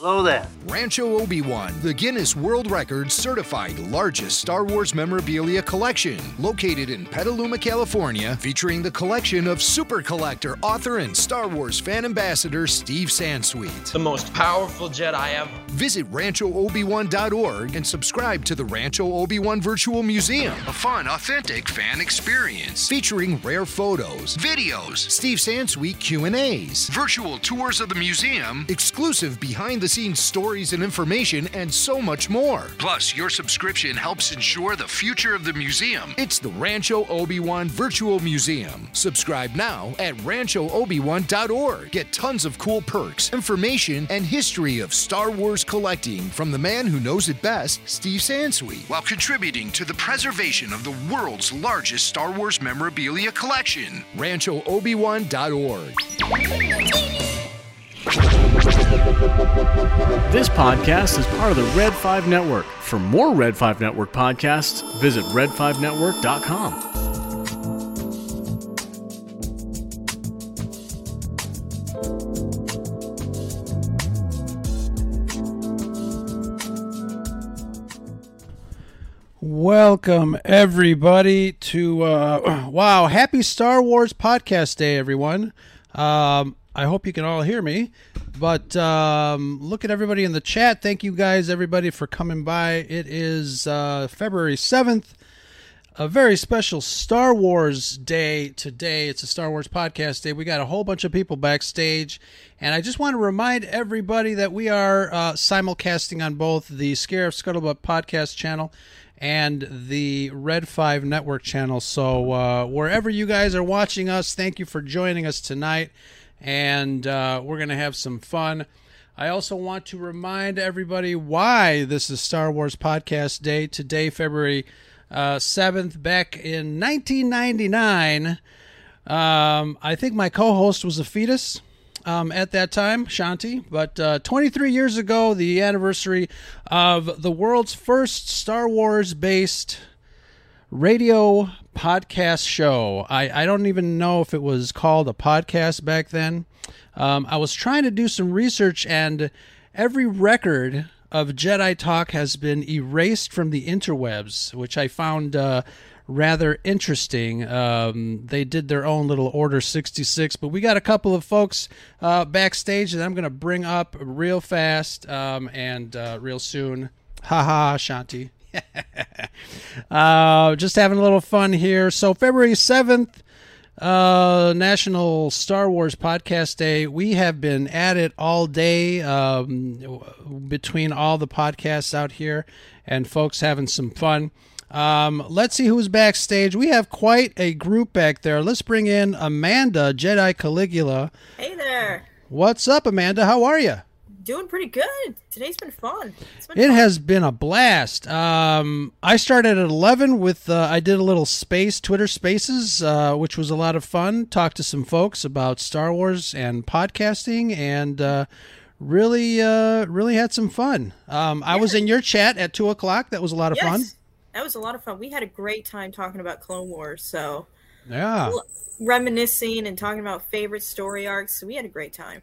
Hello there. Rancho Obi-Wan, the Guinness World Records certified largest Star Wars memorabilia collection, located in Petaluma, California, featuring the collection of super collector, author, and Star Wars fan ambassador Steve Sansweet. The most powerful Jedi ever. Visit RanchoObi-Wan.org and subscribe to the Rancho Obi-Wan Virtual Museum, a fun, authentic fan experience featuring rare photos, videos, Steve Sansweet Q&As, virtual tours of the museum, exclusive behind-the-scenes stories and information, and so much more. Plus, your subscription helps ensure the future of the museum. It's the Rancho Obi-Wan Virtual Museum. Subscribe now at RanchoObi-Wan.org. Get tons of cool perks, information, and history of Star Wars collecting from the man who knows it best, Steve Sansweet, while contributing to the preservation of the world's largest Star Wars memorabilia collection. RanchoObi-Wan.org. This podcast is part of the Red 5 Network. For more Red 5 Network podcasts, visit red5network.com. Welcome everybody to uh, wow, happy Star Wars podcast day, everyone. Um, I hope you can all hear me. But um, look at everybody in the chat. Thank you guys, everybody, for coming by. It is uh, February seventh, a very special Star Wars day today. It's a Star Wars podcast day. We got a whole bunch of people backstage, and I just want to remind everybody that we are uh, simulcasting on both the Scarif Scuttlebutt podcast channel and the Red 5 Network channel. So, uh, wherever you guys are watching us, thank you for joining us tonight. And uh, we're going to have some fun. I also want to remind everybody why this is Star Wars Podcast Day. Today, February uh, 7th, back in 1999, um, I think my co host was a fetus um, at that time, Shanti. But uh, 23 years ago, the anniversary of the world's first Star Wars based radio podcast show. I, I don't even know if it was called a podcast back then. Um, I was trying to do some research, and every record of Jedi Talk has been erased from the interwebs, which I found. Uh, rather interesting. Um, they did their own little Order 66, but we got a couple of folks uh, backstage that I'm going to bring up real fast um, and uh, real soon. Haha, Shanti. uh, just having a little fun here. So, February 7th, uh, National Star Wars Podcast Day. We have been at it all day um, between all the podcasts out here and folks having some fun. Um, let's see who's backstage. We have quite a group back there. Let's bring in Amanda, Jedi Caligula. Hey there. What's up, Amanda? How are you? Doing pretty good. Today's been fun. Been it fun. has been a blast. Um, I started at 11 with, uh, I did a little space, Twitter spaces, uh, which was a lot of fun. Talked to some folks about Star Wars and podcasting and, uh, really, uh, really had some fun. Um, I was in your chat at two o'clock. That was a lot of yes. fun. That was a lot of fun. We had a great time talking about Clone Wars. So, yeah, reminiscing and talking about favorite story arcs. So we had a great time.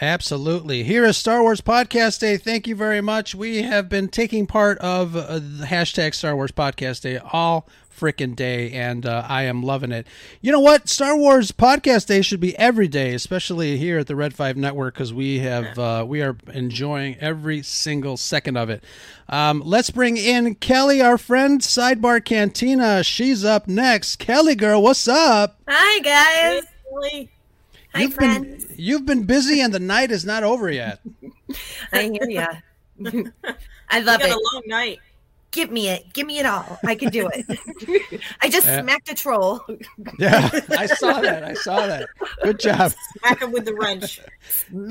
Absolutely. Here is Star Wars Podcast Day. Thank you very much. We have been taking part of uh, the hashtag Star Wars Podcast Day all freaking day, and uh, I am loving it. You know what? Star Wars Podcast Day should be every day, especially here at the Red Five Network, because we have uh, we are enjoying every single second of it. Um, let's bring in Kelly, our friend, Sidebar Cantina. She's up next. Kelly, girl, what's up? Hi, guys. Hey, Hi, you've friends. been you've been busy, and the night is not over yet. I hear ya. I love we got it. a long night. Give me it. Give me it all. I can do it. I just Yeah. smacked a troll. Yeah, I saw that. I saw that. Good job. Smack him with the wrench.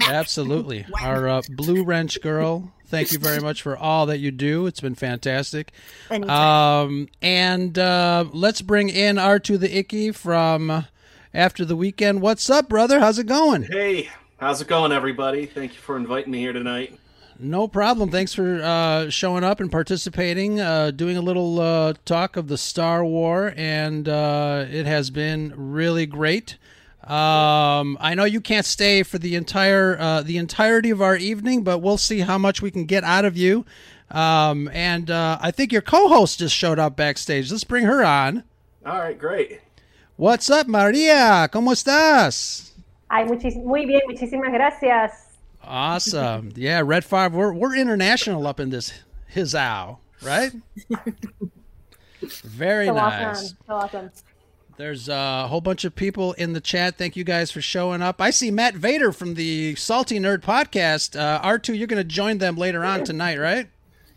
Absolutely. Our uh, Blue Wrench girl, thank you very much for all that you do. It's been fantastic. Um, and uh, let's bring in R2 the Icky from After the Weekend. What's up, brother? How's it going? Hey, how's it going, everybody? Thank you for inviting me here tonight. No problem. Thanks for uh, showing up and participating, uh, doing a little uh, talk of the Star War, and uh, it has been really great. Um, I know you can't stay for the entire uh, the entirety of our evening, but we'll see how much we can get out of you. Um, and uh, I think your co-host just showed up backstage. Let's bring her on. All right, great. What's up, Maria? ¿Cómo estás? Ay, muchis muy bien, muchísimas gracias. Awesome. Yeah, Red Five. We're we're international up in this his ow, right? Very So nice. awesome. So awesome. There's a whole bunch of people in the chat. Thank you guys for showing up. I see Matt Vader from the Salty Nerd podcast. Uh, R2, you're going to join them later on tonight, right?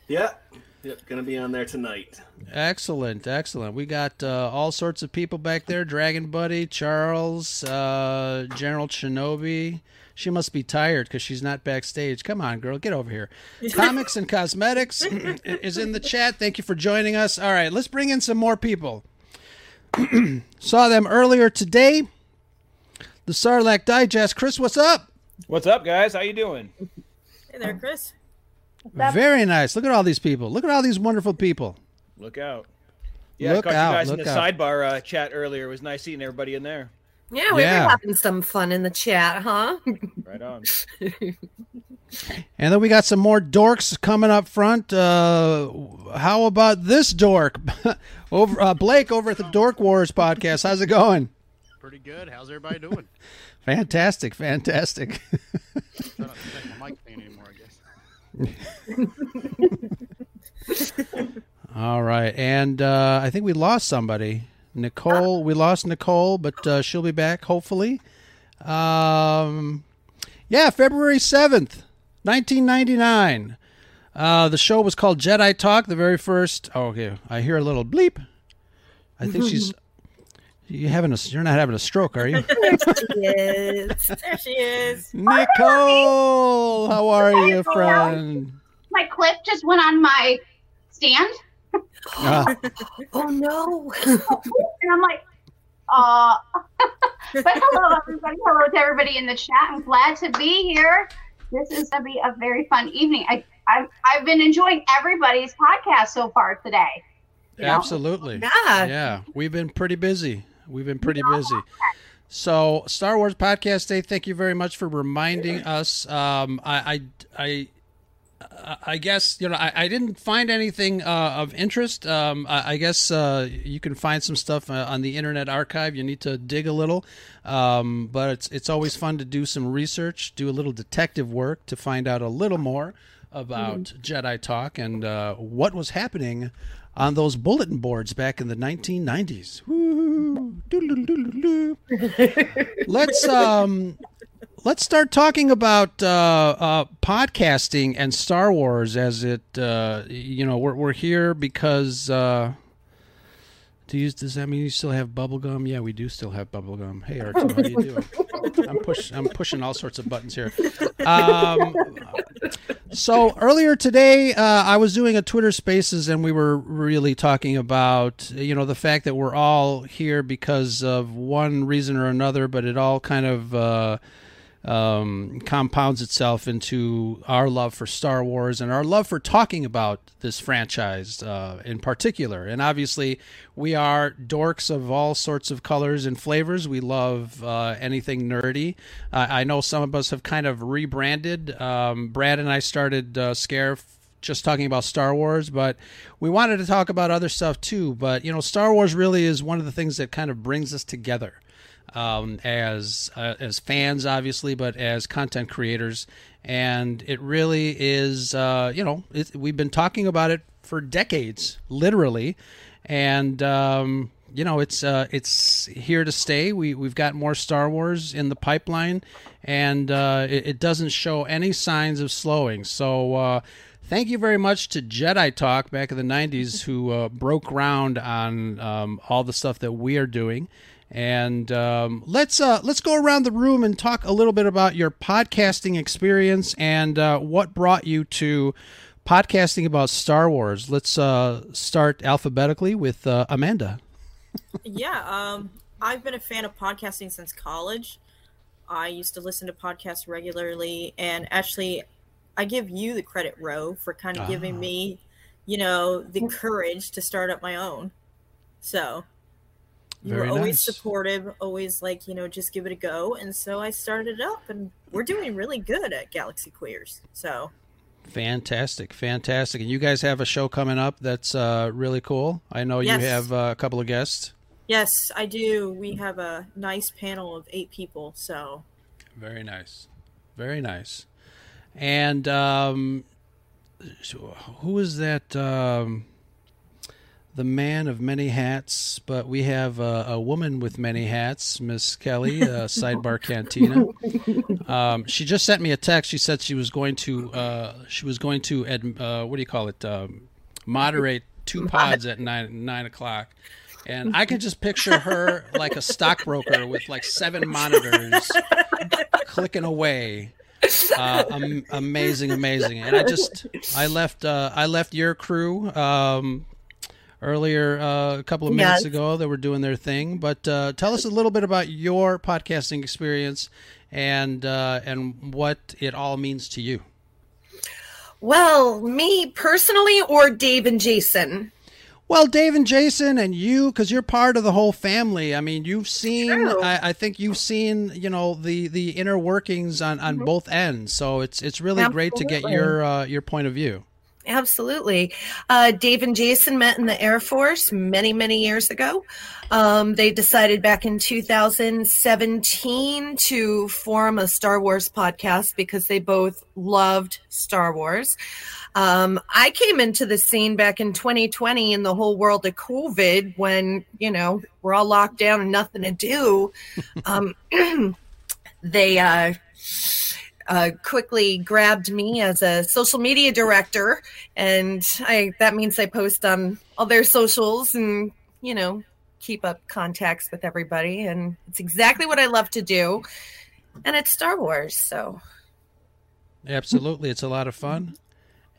Yep. Yep. Gonna be on there tonight. Excellent, excellent. We got uh, all sorts of people back there Dragon Buddy, Charles, uh, General Shinobi. She must be tired because she's not backstage. Come on, girl, get over here. Comics and Cosmetics is in the chat. Thank you for joining us. All right, let's bring in some more people. Saw them earlier today. The Sarlacc Digest. Chris, what's up? What's up, guys? How you doing? Hey there, Chris. Very nice. Look at all these people. Look at all these wonderful people. Look out! Yeah, Look I caught out, you guys in the out. sidebar uh, chat earlier. It was nice seeing everybody in there. Yeah, we Yeah. were having some fun in the chat, huh? Right on. And then we got some more dorks coming up front. Uh, how about this dork? over uh, Blake over at the Dork Wars podcast. How's it going? Pretty good. How's everybody doing? Fantastic, fantastic. All right, and uh, I think we lost somebody. Nicole, we lost Nicole, but uh, she'll be back hopefully. Um, yeah, February seventh, nineteen ninety nine. Uh, the show was called Jedi Talk. The very first. Oh, okay, I hear a little bleep. I think she's. You having a? You're not having a stroke, are you? Yes. there she is. Nicole, how are you, friend? my clip just went on my stand, Ah, Oh no. and I'm like, uh. but hello, everybody. Hello to everybody in the chat. I'm glad to be here. This is going to be a very fun evening. I, I've, I've been enjoying everybody's podcast so far today. You know? absolutely. Yeah. Yeah, we've been pretty busy. We've been pretty busy. So, Star Wars Podcast Day. Thank you very much for reminding us. Um, I, I, I, I guess you know I, I didn't find anything uh, of interest. Um, I, I guess uh, you can find some stuff uh, on the Internet Archive. You need to dig a little, um, but it's it's always fun to do some research, do a little detective work to find out a little more about Jedi talk and uh, what was happening on those bulletin boards back in the 1990s. Let's um let's start talking about uh, uh, podcasting and Star Wars as it uh, you know we're we're here because uh, to use does that mean you still have bubble gum? Yeah, we do still have bubble gum. Hey Arthur, how are you doing? I'm push I'm pushing all sorts of buttons here. Um, so earlier today, uh, I was doing a Twitter Spaces, and we were really talking about you know the fact that we're all here because of one reason or another, but it all kind of uh, um, compounds itself into our love for Star Wars and our love for talking about this franchise uh, in particular. And obviously, we are dorks of all sorts of colors and flavors. We love uh, anything nerdy. Uh, I know some of us have kind of rebranded. Um, Brad and I started uh, Scare just talking about Star Wars, but we wanted to talk about other stuff too. But you know, Star Wars really is one of the things that kind of brings us together um, as uh, as fans, obviously, but as content creators. And it really is, uh, you know, it, we've been talking about it for decades, literally, and um, you know, it's uh, it's here to stay. We we've got more Star Wars in the pipeline, and uh, it, it doesn't show any signs of slowing. So. Uh, Thank you very much to Jedi Talk back in the 90s who uh, broke ground on um, all the stuff that we are doing. And um, let's uh, let's go around the room and talk a little bit about your podcasting experience and uh, what brought you to podcasting about Star Wars. Let's uh, start alphabetically with uh, Amanda. yeah, um, I've been a fan of podcasting since college. I used to listen to podcasts regularly, and actually, I give you the credit, Ro, for kind of giving Ah. me, you know, the courage to start up my own. So, you Very were always nice. supportive, always like, you know, just give it a go. And so I started it up and we're doing really good at Galaxy Queers. So Fantastic, fantastic. And you guys have a show coming up that's uh, really cool. I know Yes. you have uh, a couple of guests. yes, I do. We have a nice panel of eight people. So Very nice, very nice. And um, so who is that? Um, the man of many hats, but we have a, a woman with many hats, Miss Kelly, uh, Sidebar Cantina. Um, she just sent me a text. She said she was going to uh, she was going to ad, uh, what do you call it? Um, moderate two pods at nine nine o'clock. And I could just picture her like a stockbroker with like seven monitors clicking away. Uh, am- amazing, amazing. And I just I left uh, I left your crew um, earlier uh, a couple of minutes Yes. ago. They were doing their thing. But uh, tell us a little bit about your podcasting experience and uh, and what it all means to you. Well, me personally or Dave and Jason? Well, Dave and Jason and you, because you're part of the whole family. I mean, you've seen. I, I think you've seen. You know the the inner workings on on both ends. So it's it's really great to get your uh, your point of view. Absolutely. Uh, Dave and Jason met in the Air Force many, many years ago. Um, they decided back in 2017 to form a Star Wars podcast because they both loved Star Wars. Um, I came into the scene back in 2020 in the whole world of COVID when, you know, we're all locked down and nothing to do. Um, they, uh, uh, quickly grabbed me as a social media director, and I that means I post on all their socials and you know keep up contacts with everybody, and it's exactly what I love to do, and it's Star Wars, so. Absolutely, it's a lot of fun.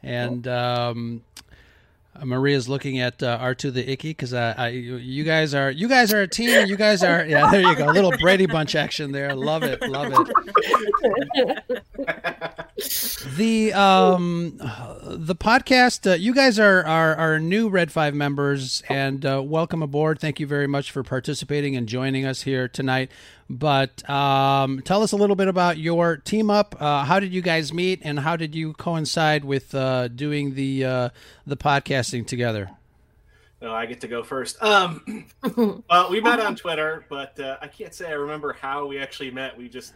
And um, Maria's looking at uh, R2 the Icky because I, I, you guys are you guys are a team. You guys are yeah. There you go, a little Brady Bunch action there. Love it, love it. The um, the podcast. Uh, you guys are, are are new Red Five members, and uh, welcome aboard. Thank you very much for participating and joining us here tonight. But um, tell us a little bit about your team up. Uh, how did you guys meet, and how did you coincide with uh, doing the uh, the podcasting together? Oh, I get to go first. Um, well, we met on Twitter, but uh, I can't say I remember how we actually met. We just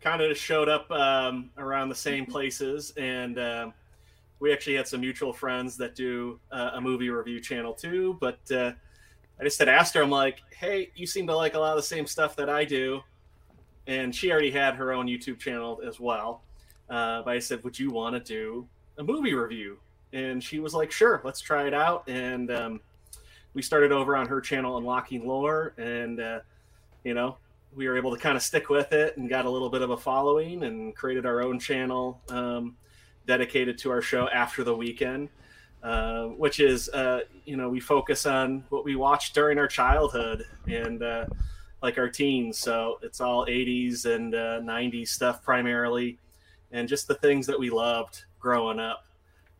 kind of showed up um, around the same places, and um, we actually had some mutual friends that do uh, a movie review channel too. But uh, I just had asked her, I'm like, "Hey, you seem to like a lot of the same stuff that I do," and she already had her own YouTube channel as well. Uh, but I said, "Would you want to do a movie review?" And she was like, "Sure, let's try it out." And um, we started over on her channel, Unlocking Lore, and uh, you know, we were able to kind of stick with it and got a little bit of a following and created our own channel um, dedicated to our show after the weekend. Uh, which is, uh, you know, we focus on what we watched during our childhood and uh, like our teens. So it's all 80s and uh, 90s stuff primarily, and just the things that we loved growing up.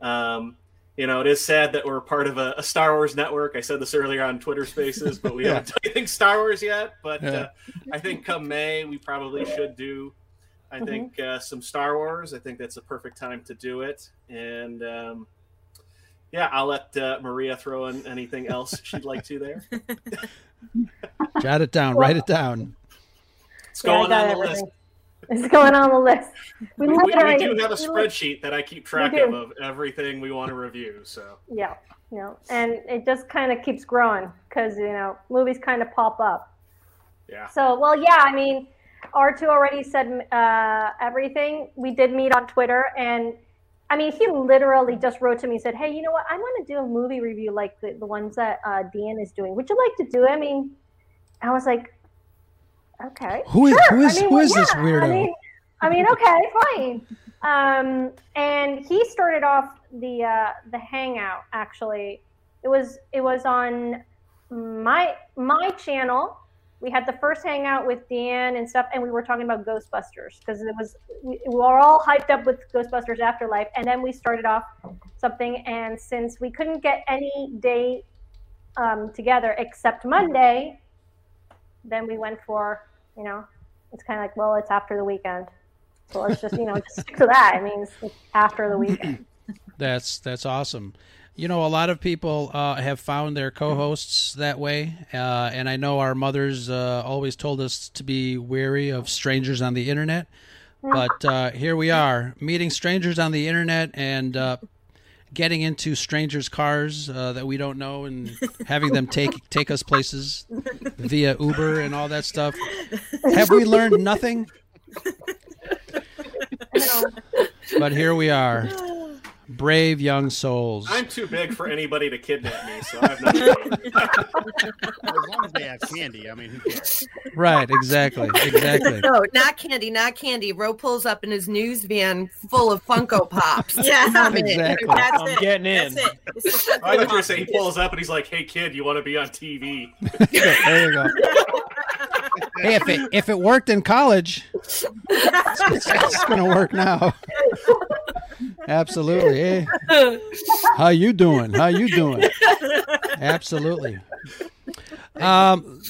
Um, you know, it is sad that we're part of a, a Star Wars network. I said this earlier on Twitter Spaces, but we Yeah. haven't done anything Star Wars yet. But Yeah. uh, I think come May we probably should do. I Mm-hmm. think uh, some Star Wars. I think that's a perfect time to do it. And um, yeah, I'll let uh, Maria throw in anything else she'd like to there. Jot it down. write it down. It's going got on the everything. list. It's going on the list. We, We, we, we do have a spreadsheet that I keep track of of everything we want to review. So Yeah, yeah, and it just kind of keeps growing because you know movies kind of pop up. yeah. So, well, yeah, I mean, R2 already said uh, everything. We did meet on Twitter, and I mean, he literally just wrote to me and said, Hey, you know what? I want to do a movie review like the, the ones that uh, Dean is doing. Would you like to do it? I mean, I was like, Okay. Who is- sure." who is- I mean, who well, is this yeah, weirdo? I mean, I mean, okay, fine. Um, and he started off the uh, the hangout. Actually, it was it was on my my channel. We had the first hangout with Dan and stuff, and we were talking about Ghostbusters because it was we, we were all hyped up with Ghostbusters Afterlife, and then we started off something. And since we couldn't get any day um, together except Monday, then we went for, you know, it's kind of like, well, it's after the weekend. So let's just, you know, just stick to that. I mean, it's after the weekend. That's that's awesome. You know, a lot of people uh, have found their co-hosts that way, uh, and I know our mothers uh, always told us to be wary of strangers on the internet. But uh, here we are, meeting strangers on the internet and uh, getting into strangers' cars uh, that we don't know, and having them take take us places via Uber and all that stuff. Have we learned nothing? But here we are, brave young souls. I'm too big for anybody to kidnap me, so I have nothing. as long as they have candy, I mean, who cares? Right, exactly, exactly. No, not candy, not candy. Ro pulls up in his news van full of Funko Pops. Yeah, Love it. Exactly. That's I'm it. getting in. That's it. I thought you were saying he pulls up and he's like, "Hey kid, you want to be on TV?" there you go. Hey, if it if it worked in college, it's, it's gonna work now. Absolutely. Hey, how you doing? How you doing? Absolutely. Um,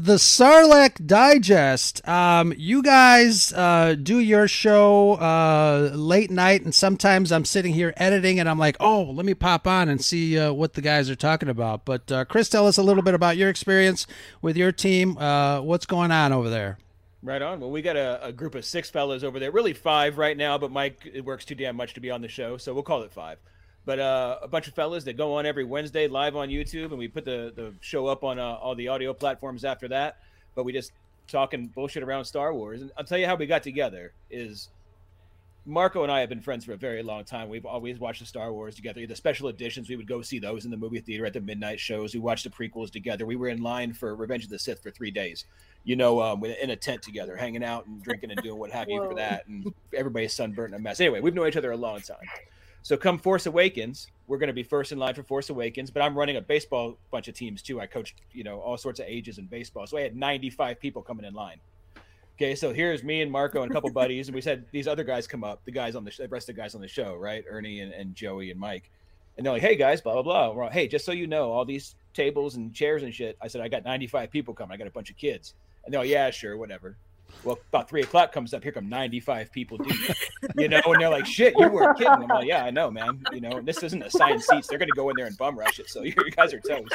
the Sarlacc Digest. Um, you guys uh, do your show uh, late night, and sometimes I'm sitting here editing, and I'm like, oh, let me pop on and see uh, what the guys are talking about. But uh, Chris, tell us a little bit about your experience with your team. Uh, what's going on over there? Right on. Well, we got a, a group of six fellas over there, really five right now, but Mike it works too damn much to be on the show, so we'll call it five. But uh, a bunch of fellas that go on every Wednesday live on YouTube, and we put the, the show up on uh, all the audio platforms after that. But we just talking bullshit around Star Wars. And I'll tell you how we got together is Marco and I have been friends for a very long time. We've always watched the Star Wars together. The special editions, we would go see those in the movie theater at the midnight shows. We watched the prequels together. We were in line for Revenge of the Sith for three days, you know, um, in a tent together, hanging out and drinking and doing what have you for that. And everybody's sunburnt and a mess. Anyway, we've known each other a long time. So come Force Awakens, we're going to be first in line for Force Awakens. But I'm running a baseball bunch of teams too. I coach, you know, all sorts of ages in baseball. So I had 95 people coming in line. Okay, so here's me and Marco and a couple buddies, and we said these other guys come up, the guys on the, sh- the rest of the guys on the show, right? Ernie and, and Joey and Mike, and they're like, "Hey guys, blah blah blah." We're like, hey, just so you know, all these tables and chairs and shit. I said I got 95 people coming. I got a bunch of kids, and they're like, "Yeah, sure, whatever." Well, about three o'clock comes up. Here come 95 people deep, you know, and they're like, "Shit, you weren't kidding." I'm like, "Yeah, I know, man. You know, this isn't assigned seats. They're gonna go in there and bum rush it. So you guys are toast,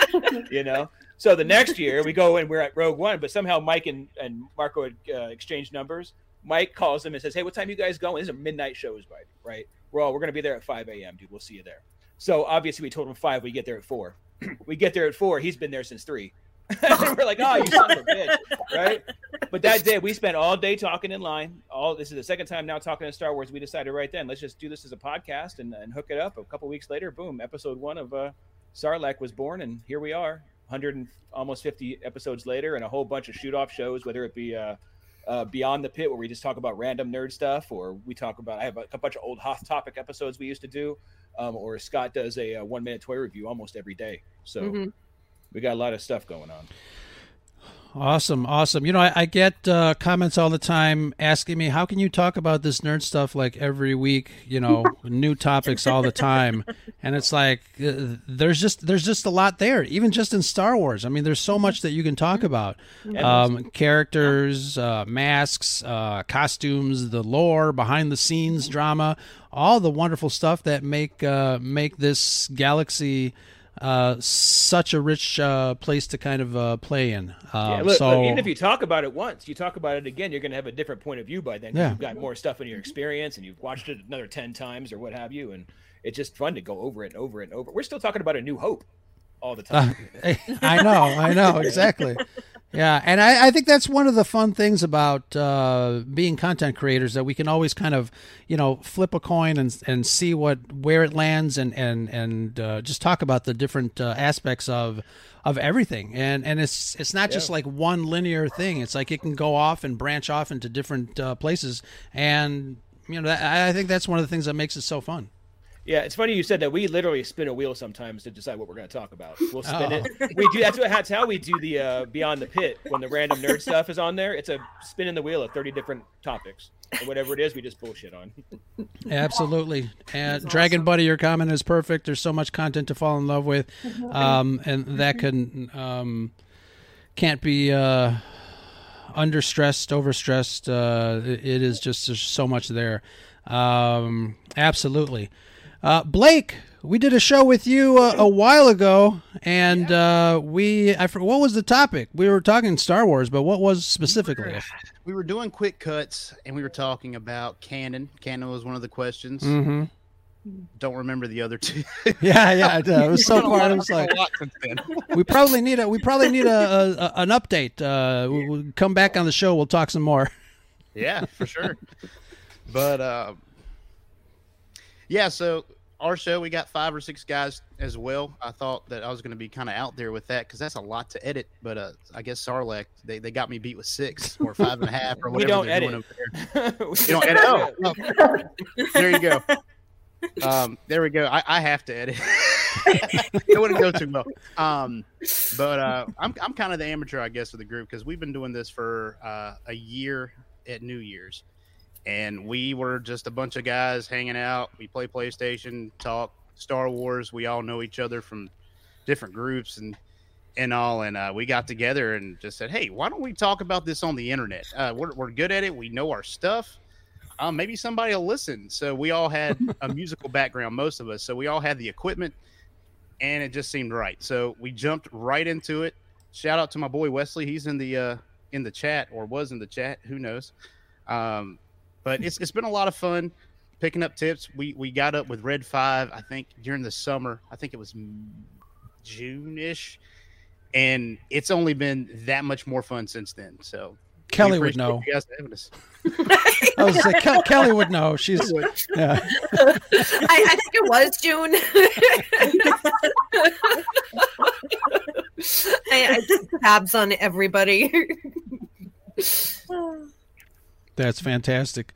you know." So the next year we go and we're at Rogue One, but somehow Mike and, and Marco had uh, exchanged numbers. Mike calls them and says, "Hey, what time you guys going? These are midnight shows, right? Right? We're all we're gonna be there at 5 a.m. Dude, we'll see you there." So obviously we told him five. We get there at four. we get there at four. He's been there since three. We're like, "Oh, you son of a bitch!" Right? But that day we spent all day talking in line. All this is the second time now talking to Star Wars. We decided right then, let's just do this as a podcast and, and hook it up. A couple weeks later, boom, episode one of uh, Sarlacc was born, and here we are, 100 and almost 50 episodes later, and a whole bunch of shoot off shows, whether it be uh, uh, Beyond the Pit, where we just talk about random nerd stuff, or we talk about, I have a, a bunch of old hot topic episodes we used to do, um, or Scott does a, uh one minute toy review almost every day. So Mhm. We got a lot of stuff going on. Awesome, awesome. You know, I, I get uh, comments all the time asking me, "How can you talk about this nerd stuff like every week? You know, new topics all the time." And it's like uh, there's just there's just a lot there, even just in Star Wars. I mean, there's so much that you can talk about: um, characters, uh, masks, uh, costumes, the lore, behind the scenes drama, all the wonderful stuff that make uh, make this galaxy uh, such a rich uh, place to kind of uh, play in. Um, Yeah, look, so look, even if you talk about it once, you talk about it again, you're going to have a different point of view by then. Yeah. You've got more stuff in your experience and you've watched it another 10 times or what have you. And it's just fun to go over it and over it and over. We're still talking about a new hope all the time. I know, I know exactly. Yeah, and I, I think that's one of the fun things about uh, being content creators that we can always kind of, you know, flip a coin and and see what where it lands and and and uh, just talk about the different uh, aspects of of everything. And and it's it's not just like one linear thing. It's like it can go off and branch off into different uh, places. And you know, that, I think that's one of the things that makes it so fun. Yeah, it's funny you said that. We literally spin a wheel sometimes to decide what we're going to talk about. We'll spin Oh. it. We do. That's what. That's how we do the uh, Beyond the Pit when the random nerd stuff is on there. It's a spin in the wheel of thirty different topics, and whatever it is, we just bullshit on. Absolutely. And Dragon Buddy, your comment is perfect. There's so much content to fall in love with, um, and that can um, can't be uh, understressed, overstressed. Uh, it, it is just there's so much there. Um, absolutely. Uh, Blake, we did a show with you uh, a while ago, and uh, we I what was the topic? We were talking Star Wars, but what was specifically? We were doing quick cuts, and we were talking about canon. Canon was one of the questions. Mm-hmm. Don't remember the other two. Yeah, yeah, it, uh, it was so far. It was like lot since then. we probably need a we probably need a, a, an update. Uh, we- we'll come back on the show. We'll talk some more. yeah, for sure. But uh, yeah, so our show we got five or six guys as well. I thought that I was going to be kind of out there with that because that's a lot to edit. But uh, I guess Sarlacc they, they got me beat with six or five and a half or whatever. We whatever don't edit. doing over there. You don't edit. Oh, well, there you go. Um, there we go. I, I have to edit. it wouldn't go too well. Um, but uh, I'm I'm kind of the amateur, I guess, of the group because we've been doing this for uh, a year at New Year's, and we were just a bunch of guys hanging out. We play PlayStation, talk Star Wars. We all know each other from different groups and and all, and uh, we got together and just said, "Hey, why don't we talk about this on the internet? Uh, we're we're good at it. We know our stuff." um, maybe somebody will listen. So we all had a musical background, most of us. So we all had the equipment, and it just seemed right. So we jumped right into it. Shout out to my boy Wesley. He's in the uh, in the chat or was in the chat. Who knows? Um, but it's it's been a lot of fun picking up tips. We we got up with Red Five. I think during the summer. I think it was June ish, and it's only been that much more fun since then. So Kelly would know. You guys having us. I was like, Kel- Kelly would know. She's yeah. I, I think it was June. I, I just tabs on everybody. That's fantastic.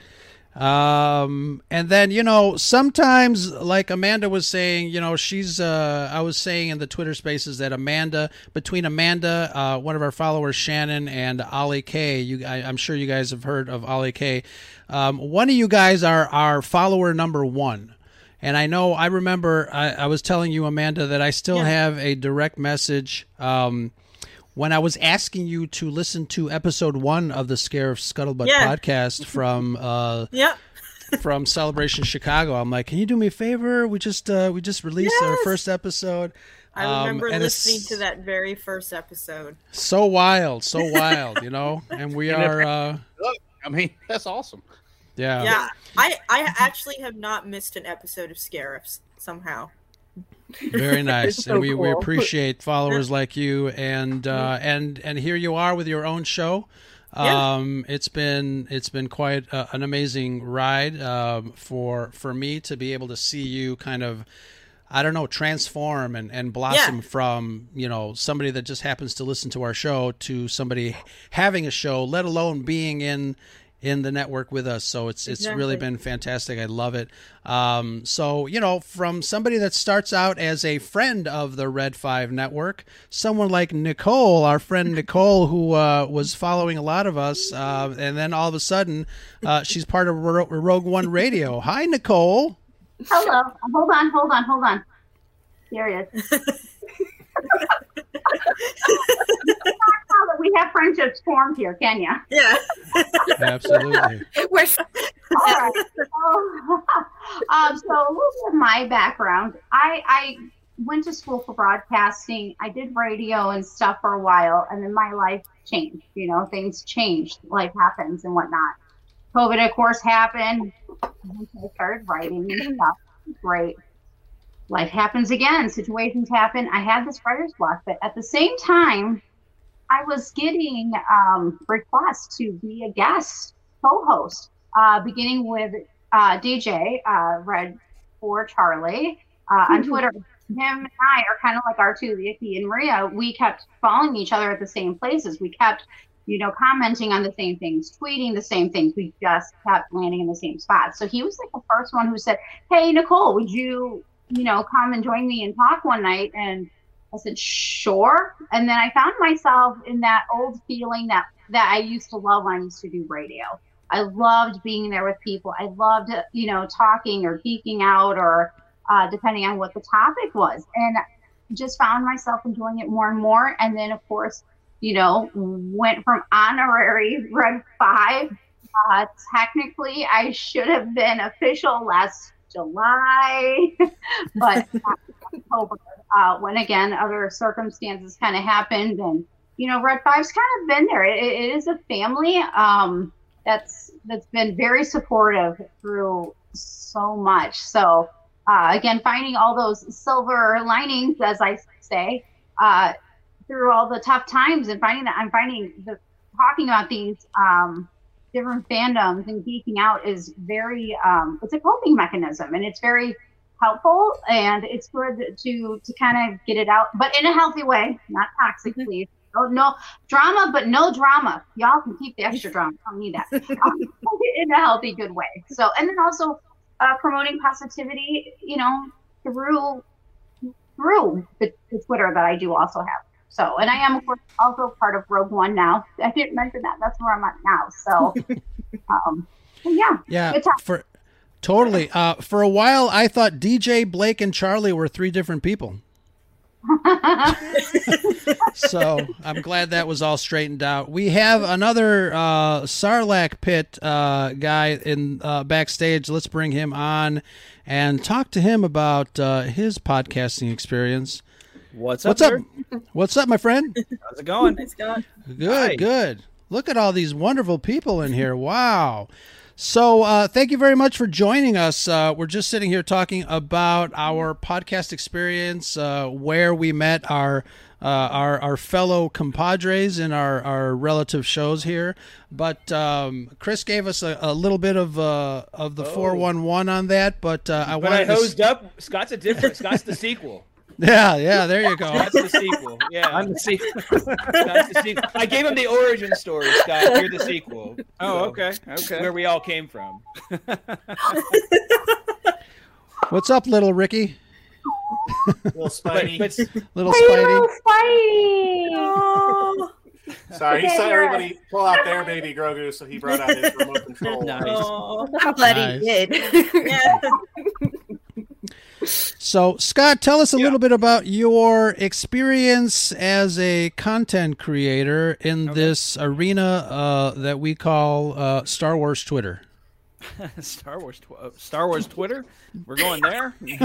Um, and then you know sometimes, like Amanda was saying, you know she's. Uh, I was saying in the Twitter Spaces that Amanda, between Amanda, uh, one of our followers, Shannon, and Ollie K. You, I, I'm sure you guys have heard of Ollie K. Um, one of you guys are our follower number one. And I know I remember I, I was telling you, Amanda, that I still have a direct message. Um, when I was asking you to listen to episode one of the Scarif Scuttlebutt Yeah. podcast from uh, Yep. from Celebration Chicago, I'm like, can you do me a favor? We just uh, we just released our first episode. I Um, remember and it's listening to that very first episode. So wild, so wild, you know. And we are, uh, Look, I mean, that's awesome. yeah, Yeah, I I actually have not missed an episode of Scarifs somehow. Very nice, It's and so we, we appreciate followers like you, and uh, and and here you are with your own show. Yeah. Um, it's been it's been quite uh, an amazing ride um, for for me to be able to see you kind of. I don't know, transform and, and blossom Yeah. from, you know, somebody that just happens to listen to our show to somebody having a show, let alone being in in the network with us. So it's it's really been fantastic. I love it. Um, so you know, from somebody that starts out as a friend of the Red Five Network, someone like Nicole, our friend Nicole, who uh, was following a lot of us, uh, and then all of a sudden, uh, she's part of Ro- Rogue One Radio. Hi, Nicole. Hello. Hold on, hold on, hold on. Here he is. How that we have friendships formed here, can you? Yeah. Absolutely. We're All right. So, um, so a little bit of my background. I, I went to school for broadcasting. I did radio and stuff for a while, and then my life changed. You know, things changed. Life happens and whatnot. COVID, of course, happened. I started writing and stuff. Great. Life happens again. Situations happen. I had this writer's block, but at the same time, I was getting um, requests to be a guest co-host, uh, beginning with uh, DJ uh, Red for Charlie uh, on Twitter. Him and I are kind of like R2, Vicky and Maria. We kept following each other at the same places. We kept, you know, commenting on the same things, tweeting the same things. We just kept landing in the same spots. So he was like the first one who said, "Hey, Nicole, would you, you know, come and join me and talk one night?" And I said, sure. And then I found myself in that old feeling that that I used to love when I used to do radio. I loved being there with people. I loved, you know, talking or geeking out or uh, depending on what the topic was. And just found myself enjoying it more and more. And then, of course, you know, went from honorary Red 5. Uh, technically, I should have been official last July, but October, uh, when again, other circumstances kind of happened. And, you know, Red Five's kind of been there. it, it is a family um, that's that's been very supportive through so much. So, uh, again, finding all those silver linings, as I say, uh, through all the tough times and finding that I'm finding the talking about these um, different fandoms and geeking out is very um, it's a coping mechanism and it's very helpful and it's good to to kind of get it out but in a healthy way not toxic Mm-hmm. please. Oh no drama but no drama. Y'all can keep the extra drama. I don't need that. In a healthy good way. So and then also uh, promoting positivity you know through through the, the twitter that i do also have so and i am of course also part of rogue one now i didn't mention that that's where i'm at now so um yeah Yeah, for totally. Uh, for a while, I thought DJ Blake and Charlie were three different people. so I'm glad that was all straightened out. We have another uh, Sarlacc pit uh, guy in uh, backstage. Let's bring him on and talk to him about uh, his podcasting experience. What's up, What's up? sir? What's up, my friend? How's it going? Nice God. Good, Hi. good. Look at all these wonderful people in here. Wow. So, uh, thank you very much for joining us. Uh, we're just sitting here talking about our podcast experience, uh, where we met our uh, our our fellow compadres in our, our relative shows here. But um, Chris gave us a, a little bit of uh, of the four one one on that. But uh, I When I wanted to s- hosed up, Scott's a different. Scott's the sequel. Yeah, yeah. There you go. That's the sequel. Yeah, I'm the sequel. Scott's the sequel. I gave him the origin story, Scott. You're the sequel. Oh, So, okay, okay. Where we all came from. What's up, little Ricky? Little Spidey. But, but Little Hey, Spidey. little Spidey. Sorry, he saw you're right. everybody pull out their baby Grogu, so he brought out his remote control. Nice. Oh, I'm glad Nice. he did. yeah. So, Scott, tell us a little bit about your experience as a content creator in this arena uh, that we call uh, Star Wars Twitter. Star Wars, tw- uh, Star Wars Twitter. We're going there. no,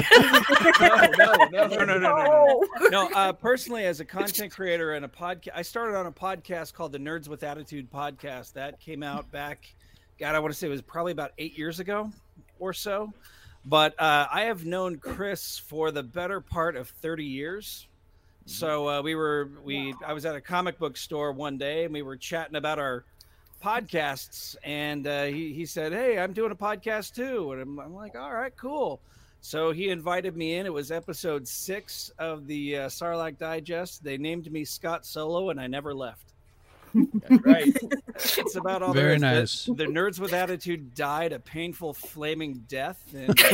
no, no, no, no, no, no, no. No, uh, personally, as a content creator and a podcast, I started on a podcast called the Nerds with Attitude podcast. That came out back, God, I want to say it was probably about eight years ago or so. But uh, I have known Chris for the better part of thirty years. So uh, we were we I was at a comic book store one day and we were chatting about our podcasts. And uh, he, he said hey i'm doing a podcast too. And I'm, I'm like all right cool. So he invited me in. It was episode six of the uh, sarlacc digest. They named me scott solo and i never left right. it's about all Very there nice. The, the nerds with attitude died a painful flaming death and uh,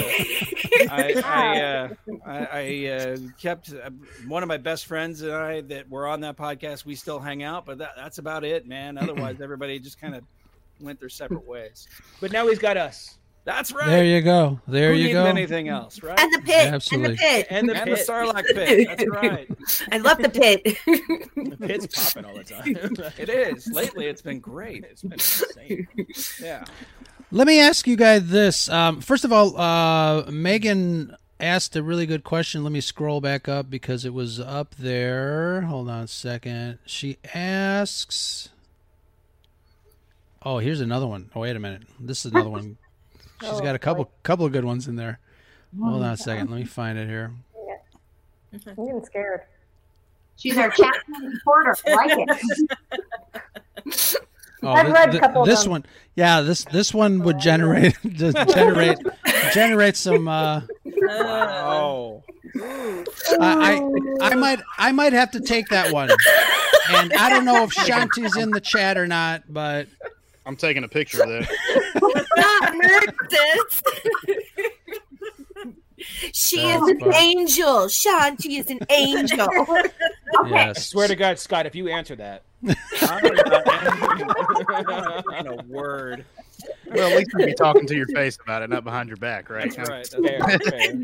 i i, uh, I, I uh, kept uh, one of my best friends and i that were on that podcast we still hang out but that, that's about it man otherwise everybody just kind of went their separate ways But now he's got us. That's right There you go. There Who you needs go. anything else right And the pit. Absolutely. And the pit. And the and the pit. Sarlacc pit. That's right. I love the pit. The pit's popping all the time. It is. Lately, it's been great. It's been insane. Yeah. Let me ask you guys this. Um, first of all, uh, Megan asked a really good question. Let me scroll back up because it was up there. Hold on a second. She asks. Oh, here's another one. Oh, wait a minute. This is another one. She's Oh, got a couple boy. couple of good ones in there. Hold on a second. Let me find it here. I'm getting scared. she's our chat reporter I like it Oh, I've thi- read a thi- couple of this them. one, yeah, this this one would generate just generate generate some. Uh, Oh. I, I I might I might have to take that one, and I don't know if Shanti's in the chat or not, but I'm taking a picture of that. Stop, nerd. She That's is an fine. angel. She is an angel. I yes, swear to God, Scott, if you answer that, In a word. Well, at least you'll be talking to your face about it, not behind your back, right? That's right. fair, fair.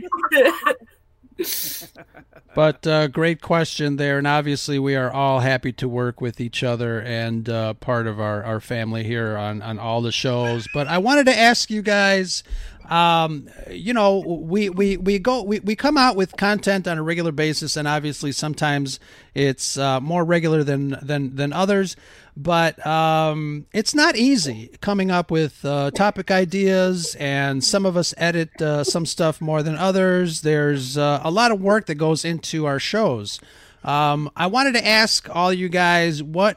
But uh, great question there, and obviously we are all happy to work with each other and uh, part of our, our family here on, on all the shows. But I wanted to ask you guys, um, you know, we, we, we go we, we come out with content on a regular basis, and obviously sometimes it's uh, more regular than than than others. But um, it's not easy coming up with uh, topic ideas, and some of us edit uh, some stuff more than others. There's uh, a lot of work that goes into our shows. Um, I wanted to ask all you guys what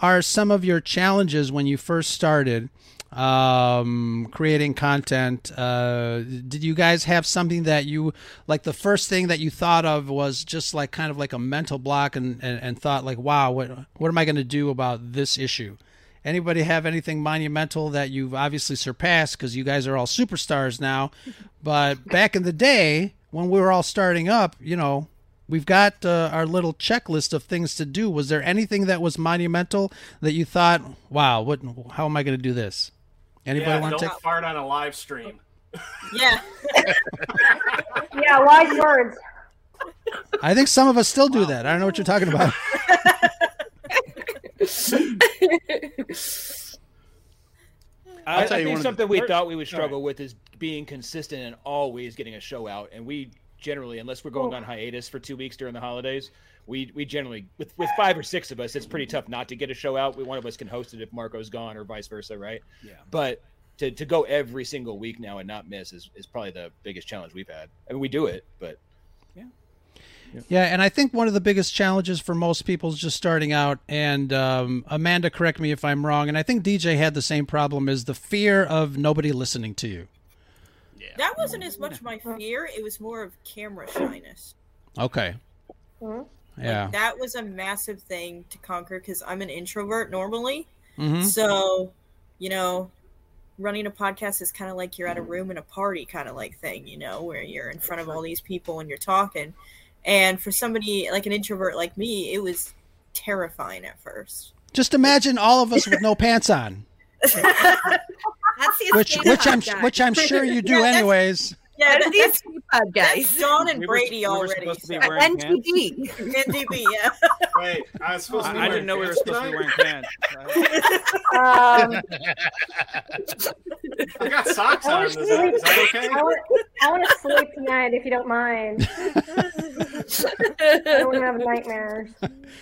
are some of your challenges when you first started um, creating content. Uh, did you guys have something that you like? The first thing that you thought of was just like kind of like a mental block, and and, and thought like, wow, what what am I going to do about this issue? Anybody have anything monumental that you've obviously surpassed because you guys are all superstars now, but back in the day when we were all starting up, you know, we've got uh, our little checklist of things to do. Was there anything that was monumental that you thought, wow, what? How am I going to do this? Anybody yeah, want don't to take? fart on a live stream. Yeah. Yeah, wise words. I think some of us still do that. I don't know what you're talking about. I, I tell you think one the something we first- thought we would All struggle with is being consistent and always getting a show out. And we generally, unless we're going oh. on hiatus for two weeks during the holidays, we we generally with with five or six of us, it's pretty tough not to get a show out. We one of us can host it if Marco's gone or vice versa, right? Yeah. But to, to go every single week now and not miss is, is probably the biggest challenge we've had. I mean, we do it, but Yeah, Yeah, and I think one of the biggest challenges for most people is just starting out. And um, Amanda, correct me if I'm wrong. And I think DJ had the same problem: is the fear of nobody listening to you. Yeah. That wasn't as much my fear. It was more of camera shyness. Okay. Mhm. Yeah. That was a massive thing to conquer because I'm an introvert normally. Mhm. So, you know, running a podcast is kind of like you're at a room in a party kind of like thing, you know, where you're in front of all these people and you're talking. And for somebody like an introvert like me, it was terrifying at first. Just imagine all of us with no pants on, That's the which which I'm which I'm sure you do Yeah, that's- anyways. Yeah, That's that, the that's, escape pod guys. John and We were- Brady we were already. supposed to be so- wearing pants. NTD. Yeah. Wait, I was supposed to be I, I wearing didn't know we were pants supposed to be wearing pants. Um, I got socks I on. Is to that, sleep. is that okay? I want, I want to sleep tonight if you don't mind. I don't want to have nightmares.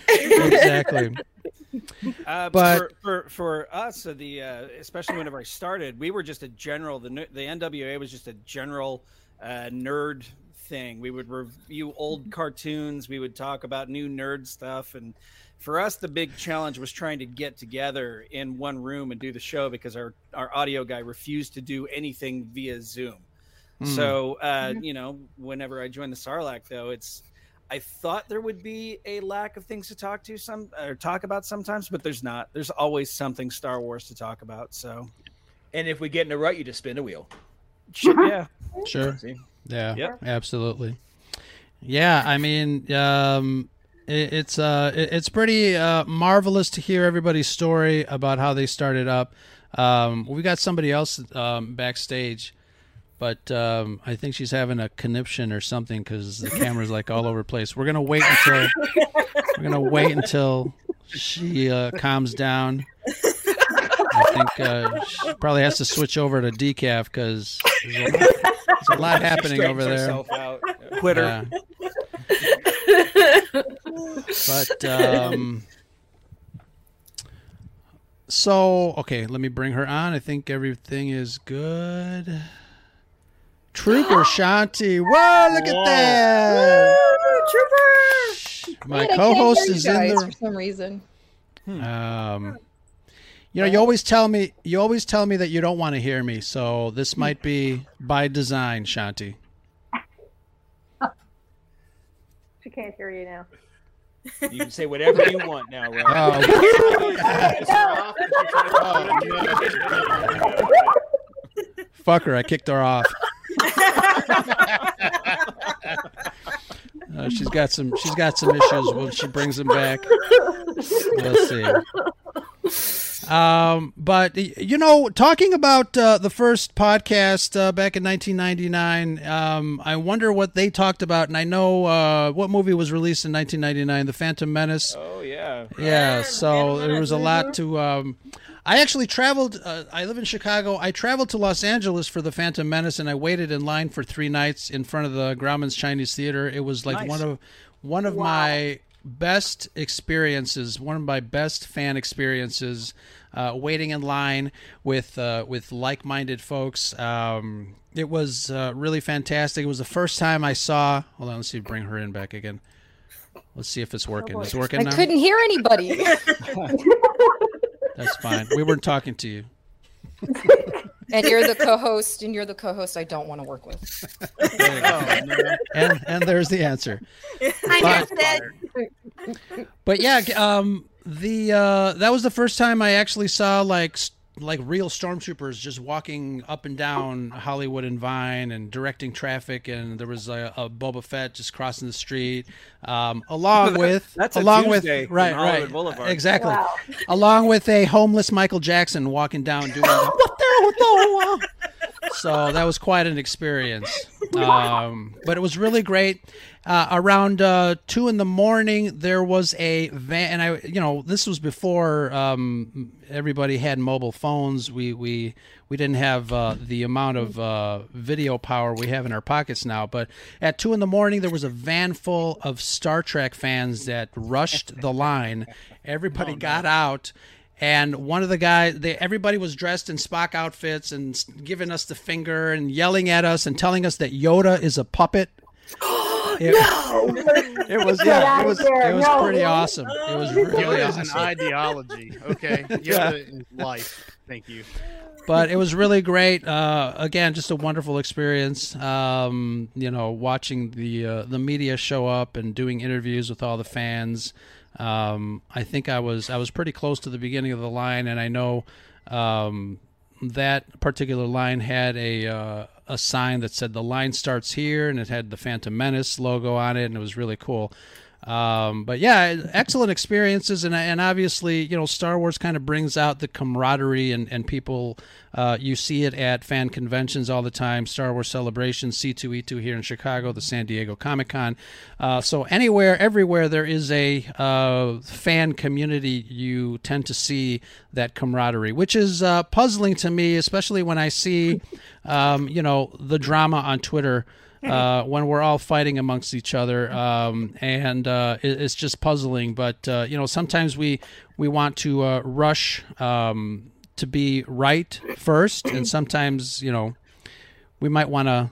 Exactly. Uh, But- for, for for us, uh, the uh, especially whenever I started, we were just a general. The the NWA was just a general uh, nerd thing. We would review old cartoons. We would talk about new nerd stuff, and for us, the big challenge was trying to get together in one room and do the show because our our audio guy refused to do anything via Zoom. Mm. So uh, you know, whenever I joined the Sarlacc, though, it's I thought there would be a lack of things to talk to some or talk about sometimes, but there's not. There's always something Star Wars to talk about. So and if we get in a rut, you just spin a wheel. shit, yeah, Sure. See? Yeah. Yep. Absolutely. Yeah, I mean, um, it, it's uh, it, it's pretty uh, marvelous to hear everybody's story about how they started up. Um, we got somebody else um, backstage, but um, I think she's having a conniption or something because the camera's like all over the place. We're gonna wait until we're gonna wait until she uh, calms down. I think uh, she probably has to switch over to decaf because there's, a lot- there's a lot happening over there. herself out. Twitter. Yeah. But um, so okay, let me bring her on. I think everything is good. Trooper Shanti. Whoa, look at that. My Wait, I co-host you is in guys the for some reason. um you know, you always tell me you always tell me that you don't want to hear me, so this might be by design, Shanti. She can't hear you now. You can say whatever you want now, right? Oh. Fuck her, I kicked her off. Uh, she's got some she's got some issues when she brings them back. Let's see. Um, but you know, talking about uh, the first podcast uh, back in 1999, um, I wonder what they talked about. And I know uh, what movie was released in 1999, The Phantom Menace. Oh yeah. Yeah, so there was a lot to. Um, I actually traveled. Uh, I live in Chicago. I traveled to Los Angeles for the Phantom Menace, and I waited in line for three nights in front of the Grauman's Chinese Theater. It was like Nice. one of one of my best experiences, one of my best fan experiences. Uh, waiting in line with uh, with like-minded folks. Um, it was uh, really fantastic. It was the first time I saw. Hold on, let's see. Bring her in back again. Let's see if it's working. It's working I now. couldn't hear anybody. That's fine. We weren't talking to you. and you're the co-host, and you're the co-host I don't want to work with. and and there's the answer. I But- missed. But yeah, um, the uh, that was the first time I actually saw like s- like real stormtroopers just walking up and down Hollywood and Vine and directing traffic, and there was a, a Boba Fett just crossing the street, um, along with That's along Tuesday with right right Boulevard. exactly, Wow. along with a homeless Michael Jackson walking down doing. the, what the, what the, so that was quite an experience. Um, but it was really great. Uh, around uh, two in the morning, there was a van, and I, you know, this was before um, everybody had mobile phones. We we we didn't have uh, the amount of uh, video power we have in our pockets now. But at two in the morning, there was a van full of Star Trek fans that rushed the line. Everybody got out. And one of the guys, they, everybody was dressed in Spock outfits and giving us the finger and yelling at us and telling us that Yoda is a puppet. It, it was yeah, it was it was No. pretty awesome. It was really Yoda is awesome. an ideology. Okay, Yoda Yeah. life. Thank you. but it was really great. Uh, again, just a wonderful experience. Um, you know, watching the uh, the media show up and doing interviews with all the fans. Um, I think I was I was pretty close to the beginning of the line, and I know um, that particular line had a uh, a sign that said the line starts here, and it had the Phantom Menace logo on it, and it was really cool. Um, but yeah, excellent experiences, and and obviously, you know, Star Wars kind of brings out the camaraderie, and and people, uh, you see it at fan conventions all the time. Star Wars celebrations, C2E2 here in Chicago, the San Diego Comic Con. Uh, so anywhere, everywhere there is a uh, fan community, you tend to see that camaraderie, which is uh, puzzling to me, especially when I see, um, you know, the drama on Twitter uh, when we're all fighting amongst each other, um, and uh, it, it's just puzzling. But uh, you know, sometimes we we want to uh, rush um, to be right first, and sometimes you know we might want to.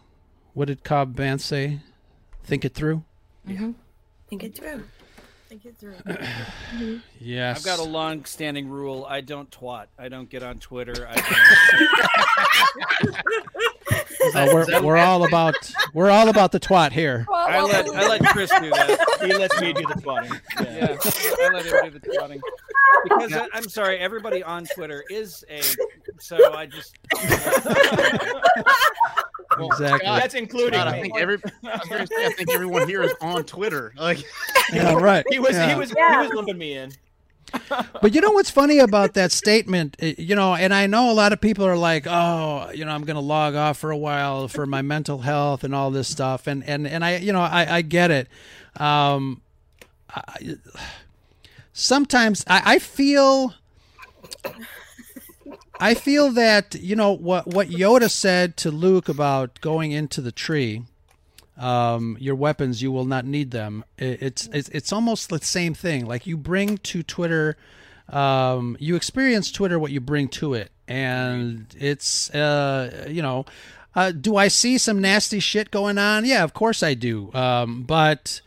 What did Cobb Vanth say? Think it through. Mm-hmm. Think it through. Think it through. Yes. I've got a long-standing rule. I don't twat. I don't get on Twitter. I don't... Uh, we're we're all about we're all about the twat here. I let I let Chris do that. He lets me do the twatting. Yeah, I let him do the twatting. Because I, I'm sorry, everybody on Twitter is a. So I just. Exactly. That's including God, I think every I, say, I think everyone here is on Twitter. Like, Yeah, right. He was Yeah. he was he was lumping me in. But you know what's funny about that statement? Eh, You know, and I know a lot of people are like, "Oh, you know, I'm going to log off for a while for my mental health and all this stuff," and and and I, you know, I, I get it. Um, I, sometimes I, I feel. I feel that you know what what Yoda said to Luke about going into the tree. Um, your weapons, you will not need them. It, it's it's it's almost the same thing. Like you bring to Twitter, um, you experience Twitter what you bring to it, and it's uh, you know, uh, do I see some nasty shit going on? Yeah, of course I do. Um, but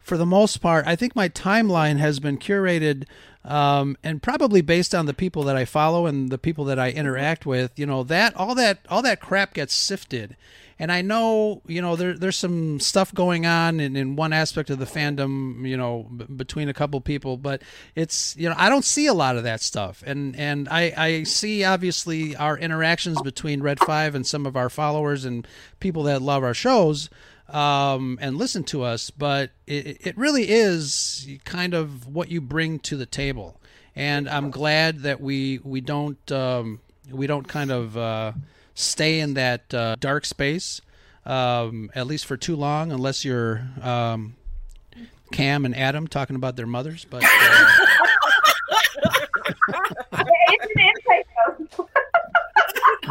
for the most part, I think my timeline has been curated um, and probably based on the people that I follow and the people that I interact with. You know that all that all that crap gets sifted. And I know, you know, there, there's some stuff going on in, in one aspect of the fandom, you know, b- between a couple people, but it's, you know, I don't see a lot of that stuff. And, and I, I see obviously our interactions between Red 5 and some of our followers and people that love our shows um, and listen to us, but it, it really is kind of what you bring to the table. and I'm glad that we we don't um, we don't kind of uh, stay in that uh, dark space um, at least for too long, unless you're um, Cam and Adam talking about their mothers. But uh, it's an inside joke.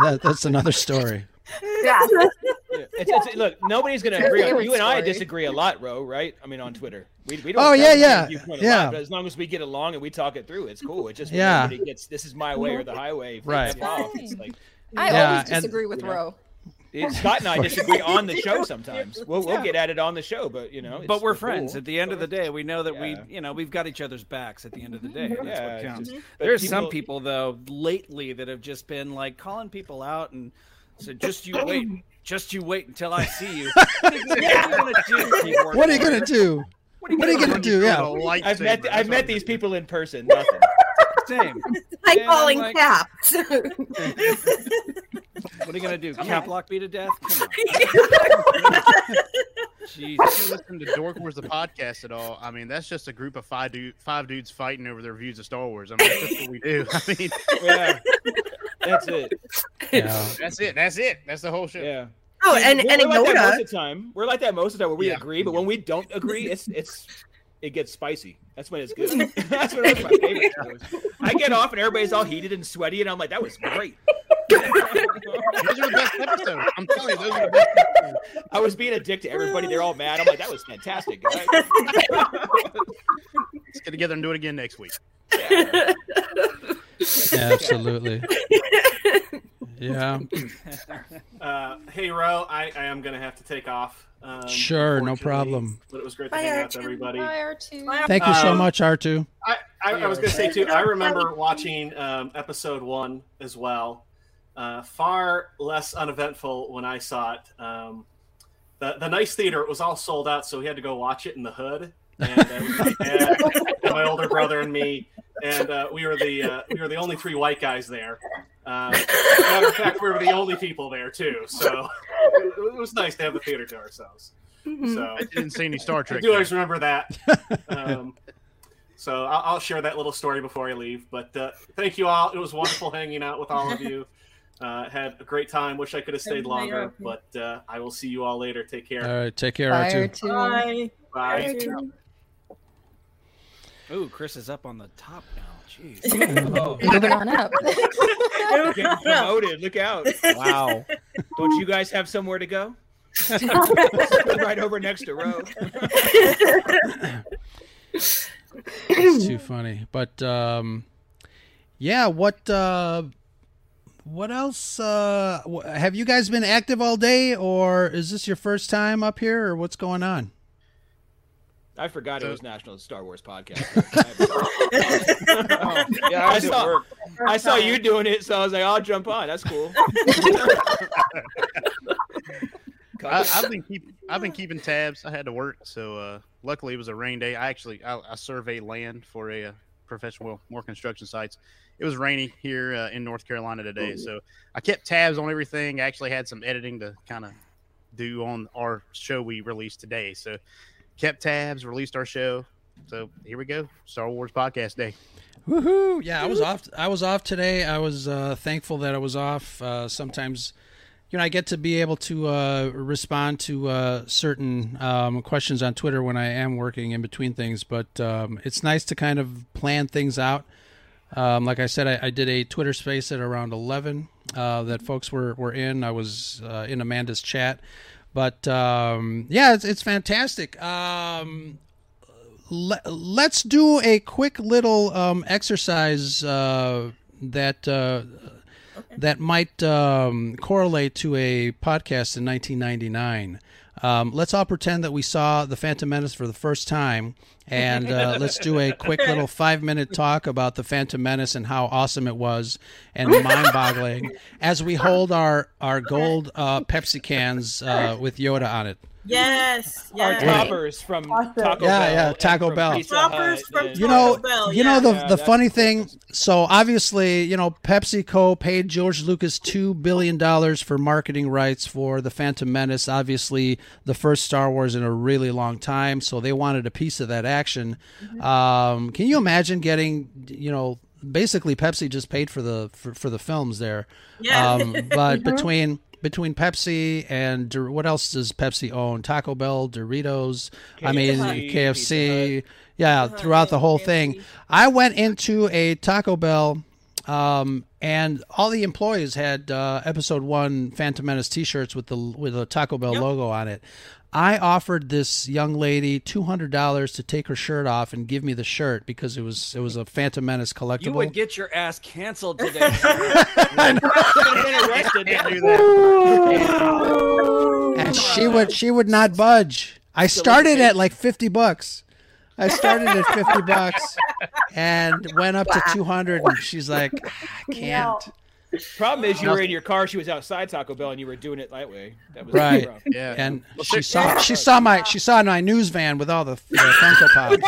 that, that's another story. Yeah. It's, it's, look, nobody's going to agree. On, Favorite you and I disagree a lot, Ro. Right? I mean, on Twitter, we, we don't. Oh, yeah, yeah, same viewpoint a yeah. lot, but as long as we get along and we talk it through, it's cool. It's just Yeah. gets this is my way or the highway. Right. It's like I Yeah, always and- disagree with you know, Ro. Scott and I disagree on the show sometimes. We'll we'll get at it on the show, but you know, it's, but we're it's cool. friends. At the end of the day, we know that Yeah. we, you know, we've got each other's backs. At the end of the day, mm-hmm. that's Yeah, what counts. just- mm-hmm. but There's some people- people though lately that have just been like calling people out and said, "Just you wait, just you wait until I see you." What are you gonna do, What are you gonna do? What are you gonna do? Yeah. I've met I've met these people in person. Nothing. Same. Hi, And I'm calling like- caps. What are you gonna do? Cap lock me to death? Come on. If you listen to Dork Wars the podcast at all, I mean that's just a group of five dude, five dudes fighting over their views of Star Wars. I mean that's just what we do. I mean, yeah, that's it. Yeah. That's it. That's it. That's the whole show. Yeah. Oh, We're- and- we're and like that most of the time. We're like that most of the time where we Yeah. agree, but when we don't agree, it's it's it gets spicy. That's when it's good. That's when it's my favorite. shows. I get off and everybody's all heated and sweaty, and I'm like, that was great. Those are the best episodes. I'm telling you, those are the best episodes. I was being a dick to everybody. They're all mad. I'm like, that was fantastic. guys." Let's get together and do it again next week. Absolutely. Yeah. Uh, hey, Ro, I, I am going to have to take off. Um, Sure, no problem. But it was great to Bye, hang out with everybody. Bye, R2. Thank you so Um, much, R2. I, I, I was going to say too. I remember watching um, episode one as well. Uh, far less uneventful when I saw it. Um, the the nice theater it was all sold out, so we had to go watch it in the hood. And uh, it was my dad, and my older brother, and me, and uh, we were the uh, we were the only three white guys there. Uh, matter of fact, we were the only people there too. So it, it was nice to have the theater to ourselves. So I didn't see any Star Trek. I Trek. do always remember that. Um, so I'll, I'll share that little story before I leave. But uh, thank you all. It was wonderful hanging out with all of you. Uh, had a great time. Wish I could have stayed longer, but uh, I will see you all later. Take care. All right. Take care, Bye, R2. R2. Bye. Ooh, Chris is up on the top now. Jeez. Oh, Moving on up. getting promoted. Look out. Wow. Don't you guys have somewhere to go? right over next to Ro. It's too funny. But um, yeah, what uh, what else? Uh, have you guys been active all day, or is this your first time up here, or what's going on? I forgot it was National Star Wars podcast. yeah, I saw. I saw you doing it, so I was like, "I'll jump on." That's cool. I, I've been keep I've been keeping tabs. I had to work, so uh, luckily it was a rain day. I actually I, I surveyed land for a uh, professional more construction sites. It was rainy here uh, in North Carolina today, so I kept tabs on everything. I actually had some editing to kind of do on our show we released today. So kept tabs, released our show. So here we go, Star Wars podcast day. Woohoo! Yeah, I was off. I was off today. I was uh, thankful that I was off. Uh, sometimes, you know, I get to be able to uh, respond to uh, certain um, questions on Twitter when I am working in between things. But um, it's nice to kind of plan things out. Um, like I said, I, I did a Twitter space at around eleven uh, that folks were were in. I was uh, in Amanda's chat. But um, yeah, it's, it's fantastic. Um, le- let's do a quick little um, exercise uh, that uh, that might um, correlate to a podcast in 1999. Um, let's all pretend that we saw the Phantom Menace for the first time, and uh, let's do a quick little five-minute talk about the Phantom Menace and how awesome it was and mind-boggling as we hold our our gold uh, Pepsi cans uh, with Yoda on it. Yes, Our yes. toppers from Taco Yeah, Bell. yeah, and Taco from Bell. Pizza Toppers Hut from and- you know, Bell, you know yeah. the Yeah, the that's funny thing. So obviously, you know, PepsiCo paid George Lucas two billion dollars for marketing rights for the Phantom Menace. Obviously, the first Star Wars in a really long time, so they wanted a piece of that action. Mm-hmm. Um, can you imagine getting, you know, basically Pepsi just paid for the for, for the films there. Yeah. Um, but Mhm. between between Pepsi and what else does Pepsi own? Taco Bell, Doritos. I mean KFC, KFC. Yeah, throughout the whole thing. I went into a Taco Bell. Um, and all the employees had uh, episode one Phantom Menace T-shirts with the with a Taco Bell logo on it. I offered this young lady two hundred dollars to take her shirt off and give me the shirt because it was it was a Phantom Menace collectible. You would get your ass canceled today. and she would she would not budge. I started at like fifty bucks. I started at fifty bucks and went up to two hundred, and she's like, ah, I can't. Problem is, you were in your car. She was outside Taco Bell, and you were doing it that way. That was Right. Yeah. And she saw she saw my she saw my news van with all the, the Funko Pops.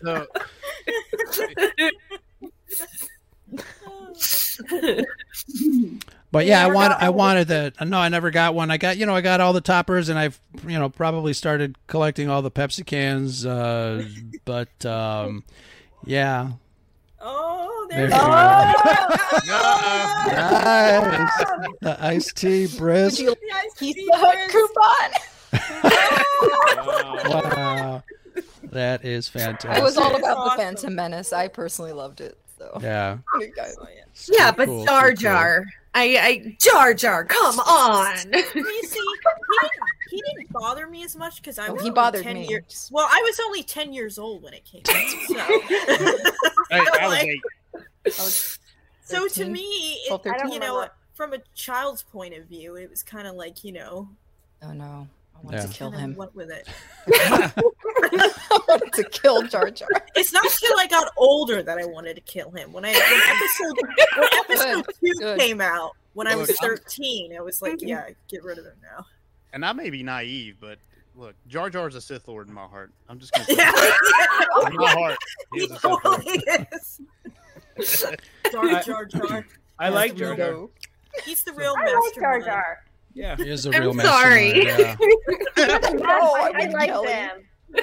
So But yeah, I want I wanted the no, I never got one. I got you know I got all the toppers, and I've you know probably started collecting all the Pepsi cans. Uh, but um, yeah, Oh, there there's you go. Oh! Nice. The iced tea brisk. Would you like Pizza Hut coupon? Wow, that is fantastic. It was all about the Phantom Menace. I personally loved it. So Yeah. You guys- Yeah, but cool, Jar so cool. Jar. I, I Jar Jar, come on. you see, he didn't, he didn't bother me as much because I Oh, was he only bothered 10 me. years. Well, I was only ten years old when it came out. So, I, I was Like- eight. so to 13? me, Twelve, it, thirteen? you know, from a child's point of view, it was kind of like you know, Oh no, I want Yeah. to kill him. Went with it. I wanted to kill Jar Jar. It's not until I got older that I wanted to kill him. When I when episode when episode Good, two good. came out, when I was Look, I'm- thirteen, I was like, mm-hmm. yeah, get rid of him now. And I may be naive, but look, Jar Jar's a Sith Lord in my heart. I'm just gonna say Yeah. it. in my heart. He He is a Sith Lord. Jar Jar Jar. I like Jar Jar. He's the real I like Jar. Jar. Yeah. He is a I'm real sorry. mastermind, yeah. No, I, I I like Kelly. them.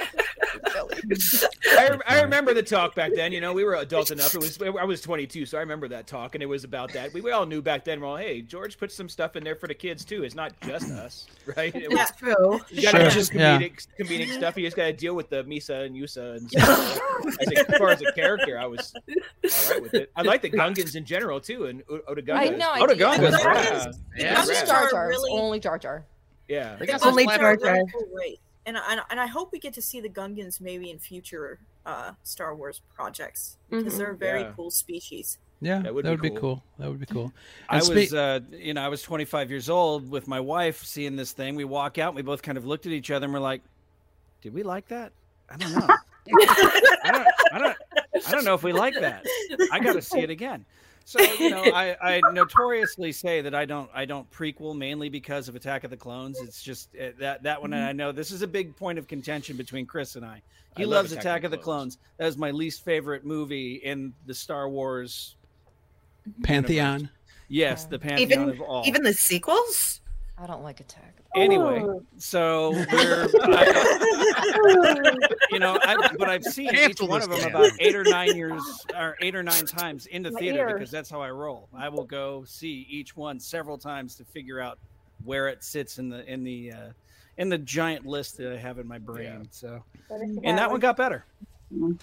I, I remember the talk back then. You know, we were adult enough. It was I was 22, so I remember that talk, and it was about that. We, we all knew back then. Well, hey, George put some stuff in there for the kids too. It's not just us, right? It was, It's true. you got to Sure, just yeah. comedic, comedic stuff. You just got to deal with the Meesa and Yousa and stuff. as, a, as far as a character, I was all right with it. I like the Gungans in general too, and O- Otoh Gunga. I know. I did. Otoh Gunga's The rad. Uh, Gungans- Yeah, the Just Gungans rad. Jar Jar. really- Only Jar Jar. yeah. They Only some Jar Jar. really cool race. And, and and I hope we get to see the Gungans maybe in future uh, Star Wars projects because they're a very Yeah. cool species. Yeah, That would be cool. That would be cool. I And was, uh, you know, I was 25 years old with my wife seeing this thing. We walk out, and we both kind of looked at each other, and we're like, "Did we like that? I don't know. I don't, I don't, I don't know if we like that. I got to see it again." So you know, I, I notoriously say that I don't I don't prequel mainly because of Attack of the Clones. It's just uh, that that one, and I know this is a big point of contention between Chris and I. He I love loves Attack, of the Clones. That is my least favorite movie in the Star Wars. Pantheon. Yes, the pantheon Even of all. even the sequels? I don't like Attack. Anyway, Ooh. so we're, I- you know, I, but I've seen each one of them man. about eight or nine years, or eight or nine times in the My theater ears. because that's how I roll. I will go see each one several times to figure out where it sits in the in the uh, in the giant list that I have in my brain. So, and that one got better. Ooh,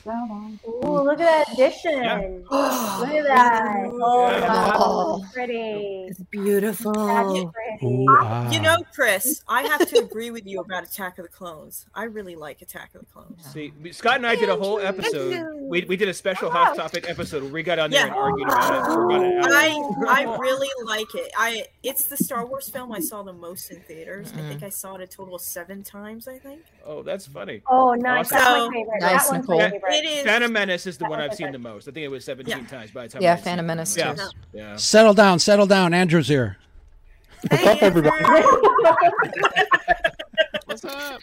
look at that addition. Look at that. Oh, Yeah. God. Oh. Pretty. It's beautiful. That's pretty. Ooh, ah. You know, Chris, I have to agree with you about Attack of the Clones. I really like Attack of the Clones. See, Scott and I did a whole episode. We, we did a special hot topic episode where we got on there and argued about it for about an hour. I I really like it. I it's the Star Wars film I saw the most in theaters. I think I saw it a total of seven times. I think Oh, that's funny. Oh, nice. Awesome. That's So- my favorite. Nice, that one's Nicole. my favorite. it is. Phantom Menace is the That one I've seen the most. I think it was 17 times by the time. Yeah, I'd Phantom it. Menace Yeah. Yeah. Settle down, settle down. Andrew's here. What's up, everybody? What's up?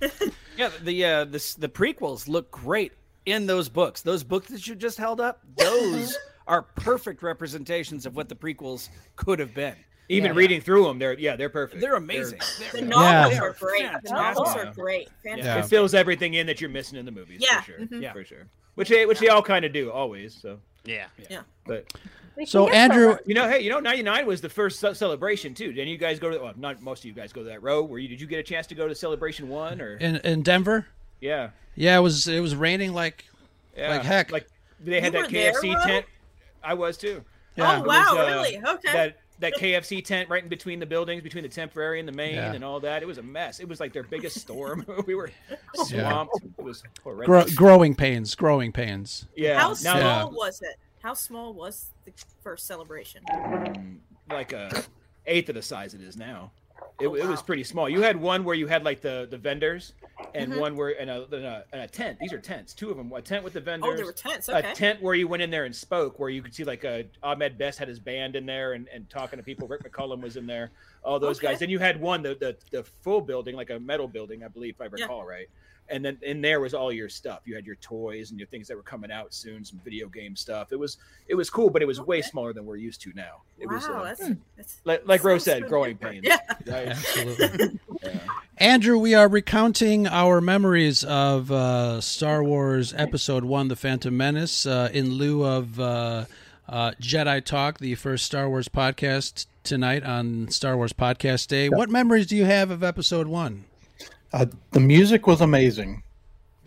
Yeah, the uh, the s- the prequels look great in those books. Those books that you just held up, those are perfect representations of what the prequels could have been. Even Yeah. reading through them, they're yeah, they're perfect. They're amazing. The They're- novels Yeah. are great. The novels are great. Yeah. It fills everything in that you're missing in the movies. Yeah. for sure. Mhm. Yeah, for sure. Which they which they all kind of do always. So yeah, yeah. But So, Andrew- you know, hey, you know, ninety nine was the first ce- celebration too. Didn't you guys go to? Well, not most of you guys go to that row. Were you? Did you get a chance to go to celebration one or? In in Denver. yeah. Yeah, it was it was raining like Yeah. like heck. Like they had You that were there, KFC tent. I was too. Yeah. Oh, wow, was, uh, really? Okay. That that KFC tent right in between the buildings, between the temporary and the main, Yeah. and all that. It was a mess. It was like their biggest storm. we were Yeah. swamped. It was Gro- growing pains, growing pains. yeah. How now- small was it? How small was the first celebration? like a eighth of the size it is now. It, Oh, it was pretty small. You had one where you had like the the vendors, and Mhm. one where and a, and a and a tent. These are tents. Two of them. A tent with the vendors. Oh, there were tents, okay. A tent where you went in there and spoke, where you could see like a Ahmed Best had his band in there and, and talking to people. Rick McCallum was in there. All those Okay. guys. Then you had one the, the the full building, like a metal building, I believe, if I Yeah. recall right. And then in there was all your stuff. You had your toys and your things that were coming out soon, some video game stuff. It was it was cool, but it was way smaller than we're used to now. It was uh, that's, that's like, like Rose sounds said, growing different. pains. Yeah. Right? Absolutely. Yeah. Andrew, we are recounting our memories of uh, Star Wars Episode One: The Phantom Menace uh, in lieu of uh, uh, Jedi Talk, the first Star Wars podcast tonight on Star Wars Podcast Day. What memories do you have of Episode One? Uh, the music was amazing.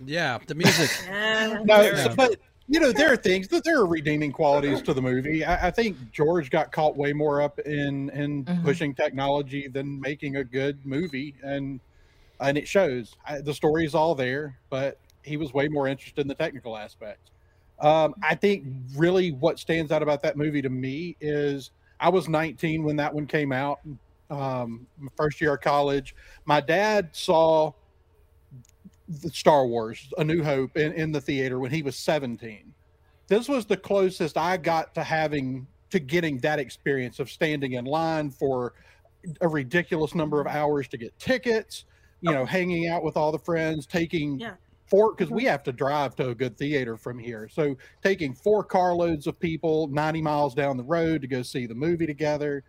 Yeah, the music. No, Yeah. but you know there are things that there are redeeming qualities to the movie. I, I think George got caught way more up in in pushing technology than making a good movie, and and it shows. I, the story is all there, but he was way more interested in the technical aspects. Um, I think really what stands out about that movie to me is I was 19 when that one came out, um, my first year of college. My dad saw the Star Wars: A New Hope in, in the theater when he was 17. This was the closest I got to having to getting that experience of standing in line for a ridiculous number of hours to get tickets, you know, hanging out with all the friends, taking Yeah. four because we have to drive to a good theater from here. So taking four carloads of people 90 miles down the road to go see the movie together.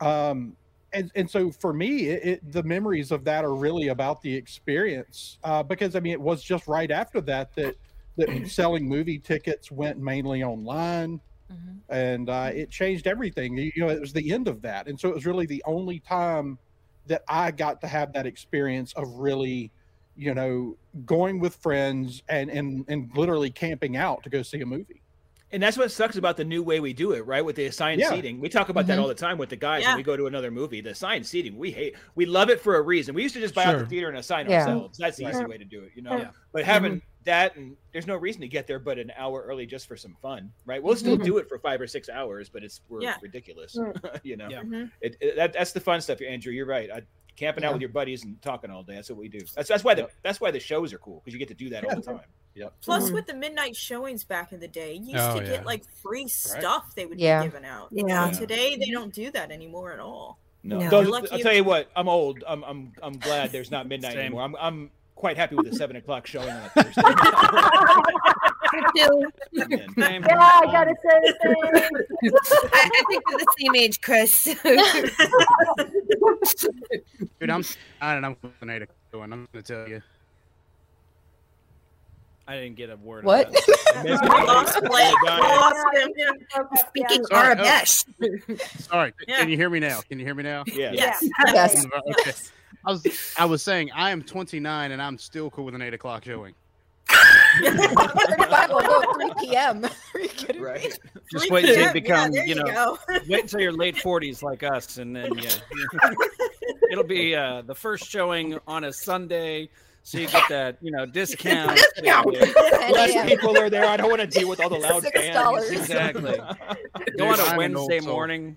Um, and, and so for me, it, it, the memories of that are really about the experience uh, because I mean, it was just right after that that that selling movie tickets went mainly online, and uh, it changed everything. You know, it was the end of that, and so it was really the only time that I got to have that experience of really, you know, going with friends and and and literally camping out to go see a movie. And that's what sucks about the new way we do it, right? With the assigned Yeah. seating. We talk about that Mhm. all the time with the guys Yeah. when we go to another movie. The assigned seating, we hate. We love it for a reason. We used to just buy out the theater and assign Yeah. ourselves. That's the easy way to do it, you know. Yeah. But having that and there's no reason to get there but an hour early just for some fun, right? We'll still do it for five or six hours, but it's we're Yeah. ridiculous, you know. Yeah. Mhm. It, it- that, that's the fun stuff, Andrew. You're right. I, camping out with your buddies and talking all day. That's what we do. That's that's why the that's why the shows are cool because you get to do that all the time. Yep. Plus, mm-hmm. with the midnight showings back in the day, you used Oh, to yeah. get like free stuff they would Yeah. be giving out. Yeah. And today they don't do that anymore at all. No, No. Those- I'll tell you what. I'm old. I'm I'm I'm glad there's not midnight Same. anymore. I'm I'm quite happy with the seven o'clock showing on a Thursday. Yeah, I gotta um, say the same. I, I think we're the same age, Chris. Dude, I'm I don't know what the night going. I'm gonna tell you. I didn't get a word. What? Of that. Lost Blake. Lost him. Speaking Sorry, Arabesh. Sorry, Yeah. can you hear me now? Can you hear me now? Yeah. Yes. Yes. Okay. I was I was saying I am 29 and I'm still cool with an eight o'clock showing. 35 will go at 3 p.m. Are me? Right. Just wait until you p.m. become, yeah, you know, go. wait until your late 40s like us, and then yeah, it'll be uh, the first showing on a Sunday, so you get that you know discount. Discount. Less a.m. people are there. I don't want to deal with all the loud Six fans. dollars. Exactly. Dude, Go on I'm a an Wednesday morning. I'm an old soul.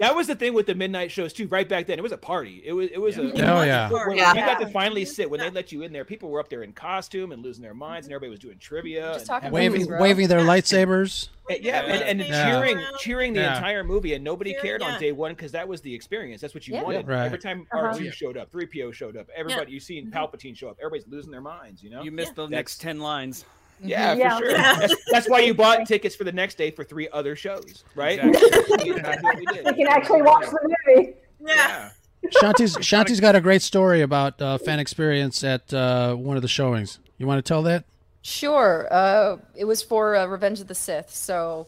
That was the thing with the midnight shows too. Right back then, it was a party. It was it was a Oh, yeah. When Yeah. You got to finally sit when they let you in there. People were up there in costume and losing their minds, and everybody was doing trivia. Just and- talking waving movies, waving their lightsabers. and- yeah, and, and Yeah. cheering, cheering the Yeah. entire movie, and nobody Cheering, cared on day one because that was the experience. That's what you Yeah. wanted. Right. Every time Uh-huh. R two showed up, three PO showed up, everybody you seen Mm-hmm. Palpatine show up, everybody's losing their minds. You know, You missed the That's- next ten lines. Yeah, Yeah. for sure. Yeah. That's, that's why you bought tickets for the next day for three other shows, right? Exactly. That's we. You can actually watch the movie. Yeah. Shanti's Shanti's got a great story about uh, fan experience at uh, one of the showings. You want to tell that? Sure. Uh, it was for uh, Revenge of the Sith. So,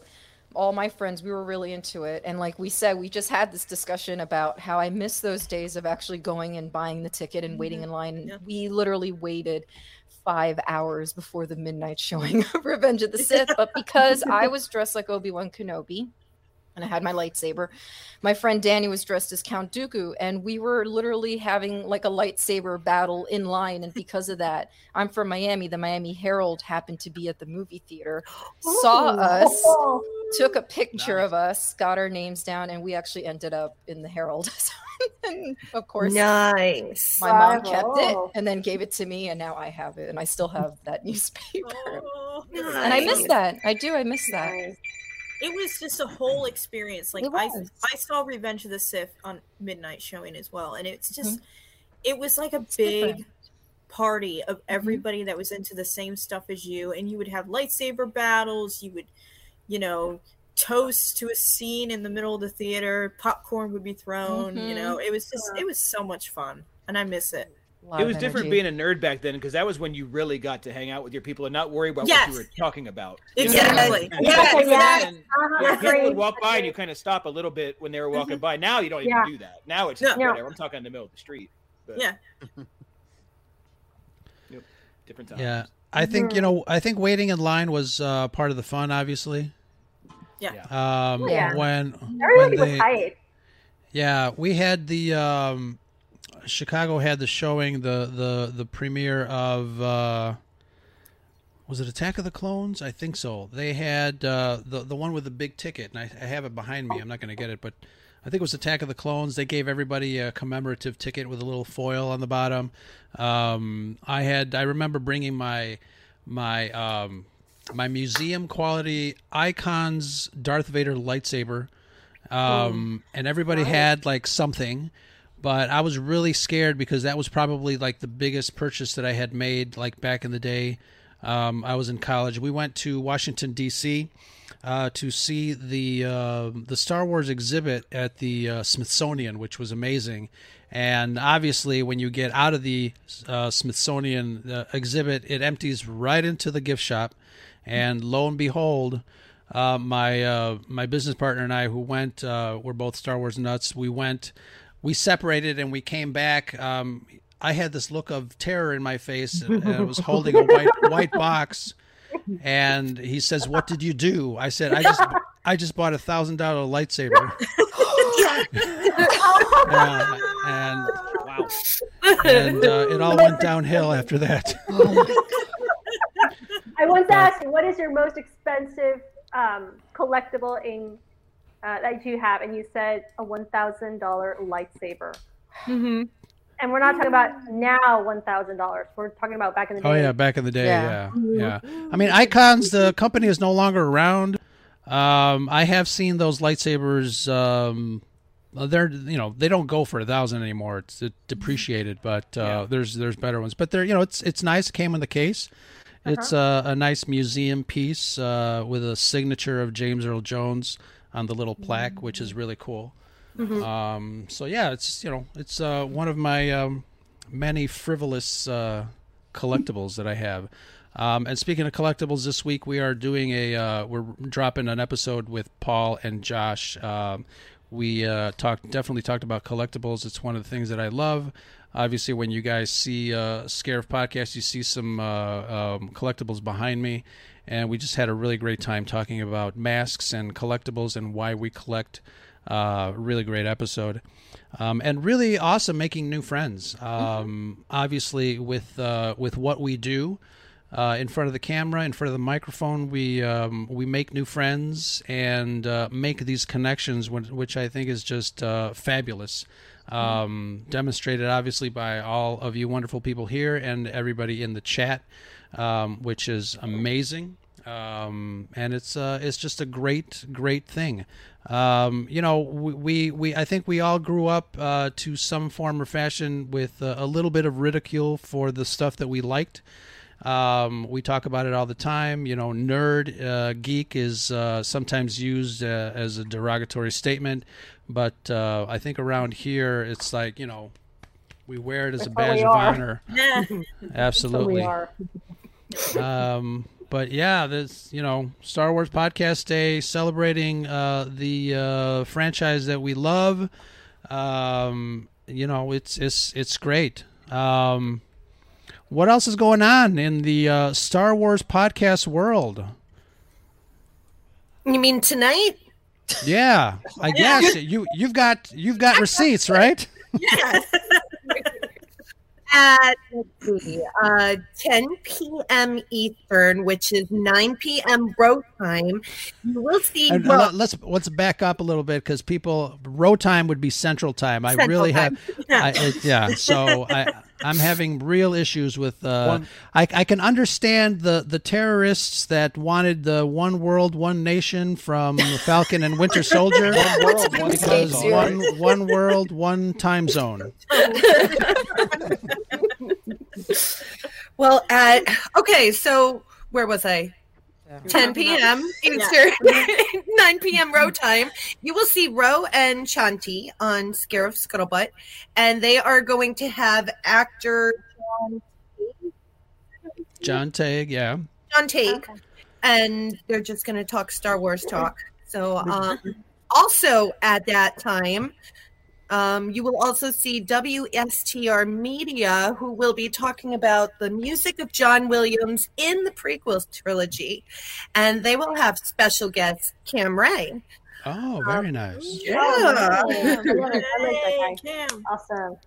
all my friends, we were really into it. And, like we said, we just had this discussion about how I miss those days of actually going and buying the ticket and waiting in line. Yeah. we literally waited five hours before the midnight showing of Revenge of the Sith. But because I was dressed like Obi Wan Kenobi, and I had my lightsaber. My friend Danny was dressed as Count Dooku, and we were literally having like a lightsaber battle in line. And because of that, I'm from Miami. The Miami Herald happened to be at the movie theater, saw oh. us, Oh. took a picture of us, got our names down, and we actually ended up in the Herald. and of course, Nice. my mom kept it and then gave it to me, and now I have it, and I still have that newspaper. Oh, And I miss that. I do. I miss that. It was just a whole experience. Like I. I saw Revenge of the Sith on midnight showing as well, and it's Mm-hmm. just, it was like a different. big party of everybody that was into the same stuff as you, and you would have lightsaber battles. You would, you know, toast to a scene in the middle of the theater. Popcorn would be thrown. You Mhm. know, it was just, it was so much fun, and I miss it. lot it of was different being a nerd back then because that was when you really got to hang out with your people and not worry about Yes. what you were talking about. you know? Exactly. And- Yes, yes. Uh-huh. yeah, people would walk by and you kind of stop a little bit when they were walking by. Now you don't even Yeah. do that. Now it's just No. whatever. I'm talking in the middle of the street. But, Yeah. Yep. Different times. Yeah. I think you know. I think waiting in line was uh, part of the fun. Obviously. Yeah. Um, Yeah. When Everybody when was they, tight. Yeah, we had the um, Chicago had the showing the the the premiere of uh, was it Attack of the Clones? I think so. They had uh, the the one with the big ticket, and I, I have it behind me. I'm not going to get it, but I think it was Attack of the Clones. They gave everybody a commemorative ticket with a little foil on the bottom. Um, I had I remember bringing my my um, my museum quality icons Darth Vader lightsaber um, and everybody had like something but i was really scared because that was probably like the biggest purchase that i had made like back in the day um, i was in college we went to washington d.c uh, to see the uh, the Star Wars exhibit at the uh, Smithsonian, which was amazing. And obviously, when you get out of the uh, Smithsonian uh, exhibit, it empties right into the gift shop. And lo and behold, uh, my uh, my business partner and I, who went, uh, we're both Star Wars nuts. We went, we separated, and we came back. Um, I had this look of terror in my face, and I was holding a white white box. And he says, "What did you do?" I said, "I just I just bought a thousand dollar lightsaber." Uh, and wow, and uh, it all went downhill after that. I once asked, "What is your most expensive um, collectible in uh, that you have?" And you said a one thousand dollar lightsaber. Mm-hmm. And we're not talking about now one thousand dollars. We're talking about back in the day. Oh yeah, back in the day, Yeah. yeah, yeah. I mean, Icons, the company is no longer around. Um, I have seen those lightsabers. Um, they're you know they don't go for a thousand anymore. It's depreciated, but uh, there's there's better ones. But they're you know it's it's nice. It came in the case. It's a, a nice museum piece uh, with a signature of James Earl Jones on the little plaque, which is really cool. Mhm. Um, so yeah, it's you know it's uh, one of my um, many frivolous uh, collectibles that I have. Um, and speaking of collectibles, this week we are doing a uh, we're dropping an episode with Paul and Josh. Um, we uh, talked definitely talked about collectibles. It's one of the things that I love. Obviously, when you guys see uh, Scare podcast, you see some uh, um, collectibles behind me, and we just had a really great time talking about masks and collectibles and why we collect. Uh, really great episode, um, and really awesome making new friends. Um, Obviously, with uh, with what we do, uh, in front of the camera, in front of the microphone, we um, we make new friends and uh, make these connections, which, I think is just uh, fabulous. Um, demonstrated obviously by all of you wonderful people here and everybody in the chat, um, which is amazing. Um, and it's uh, it's just a great great thing. Um, you know, we, we, we I think we all grew up uh, to some form or fashion with uh, a little bit of ridicule for the stuff that we liked. Um, we talk about it all the time. You know, nerd, uh, geek is uh, sometimes used uh, as a derogatory statement, but uh, I think around here it's like you know, we wear it as a That's what badge of honor. Absolutely. um, but yeah, this you know Star Wars Podcast Day celebrating uh, the uh, franchise that we love. Um, you know, it's it's it's great. Um, what else is going on in the uh, Star Wars podcast world? You mean tonight? Yeah, I guess you you've got you've got receipts, right? At let's see, uh, 10 p.m. Eastern, which is 9 p.m. row time, you will see. And Ro- let- let's let's back up a little bit because people row time would be central time. I really time. have, Yeah. I, it, yeah. So I I'm having real issues with. Uh, I I can understand the the terrorists that wanted the one world one nation from Falcon and Winter Soldier. One world, one because one one world one time zone. well, at okay, so where was I? 10 p.m. Eastern, 9 p.m. row time. You will see Ro and Shanti on Scarif Scuttlebutt, and they are going to have actor John, John Tague, yeah. John Take, and they're just going to talk Star Wars talk. So, um, also at that time, um, you will also see WSTR Media, who will be talking about the music of John Williams in the prequel trilogy. And they will have special guest Cam Ray. Oh, very nice. Yeah. I love. I like that guy. Awesome.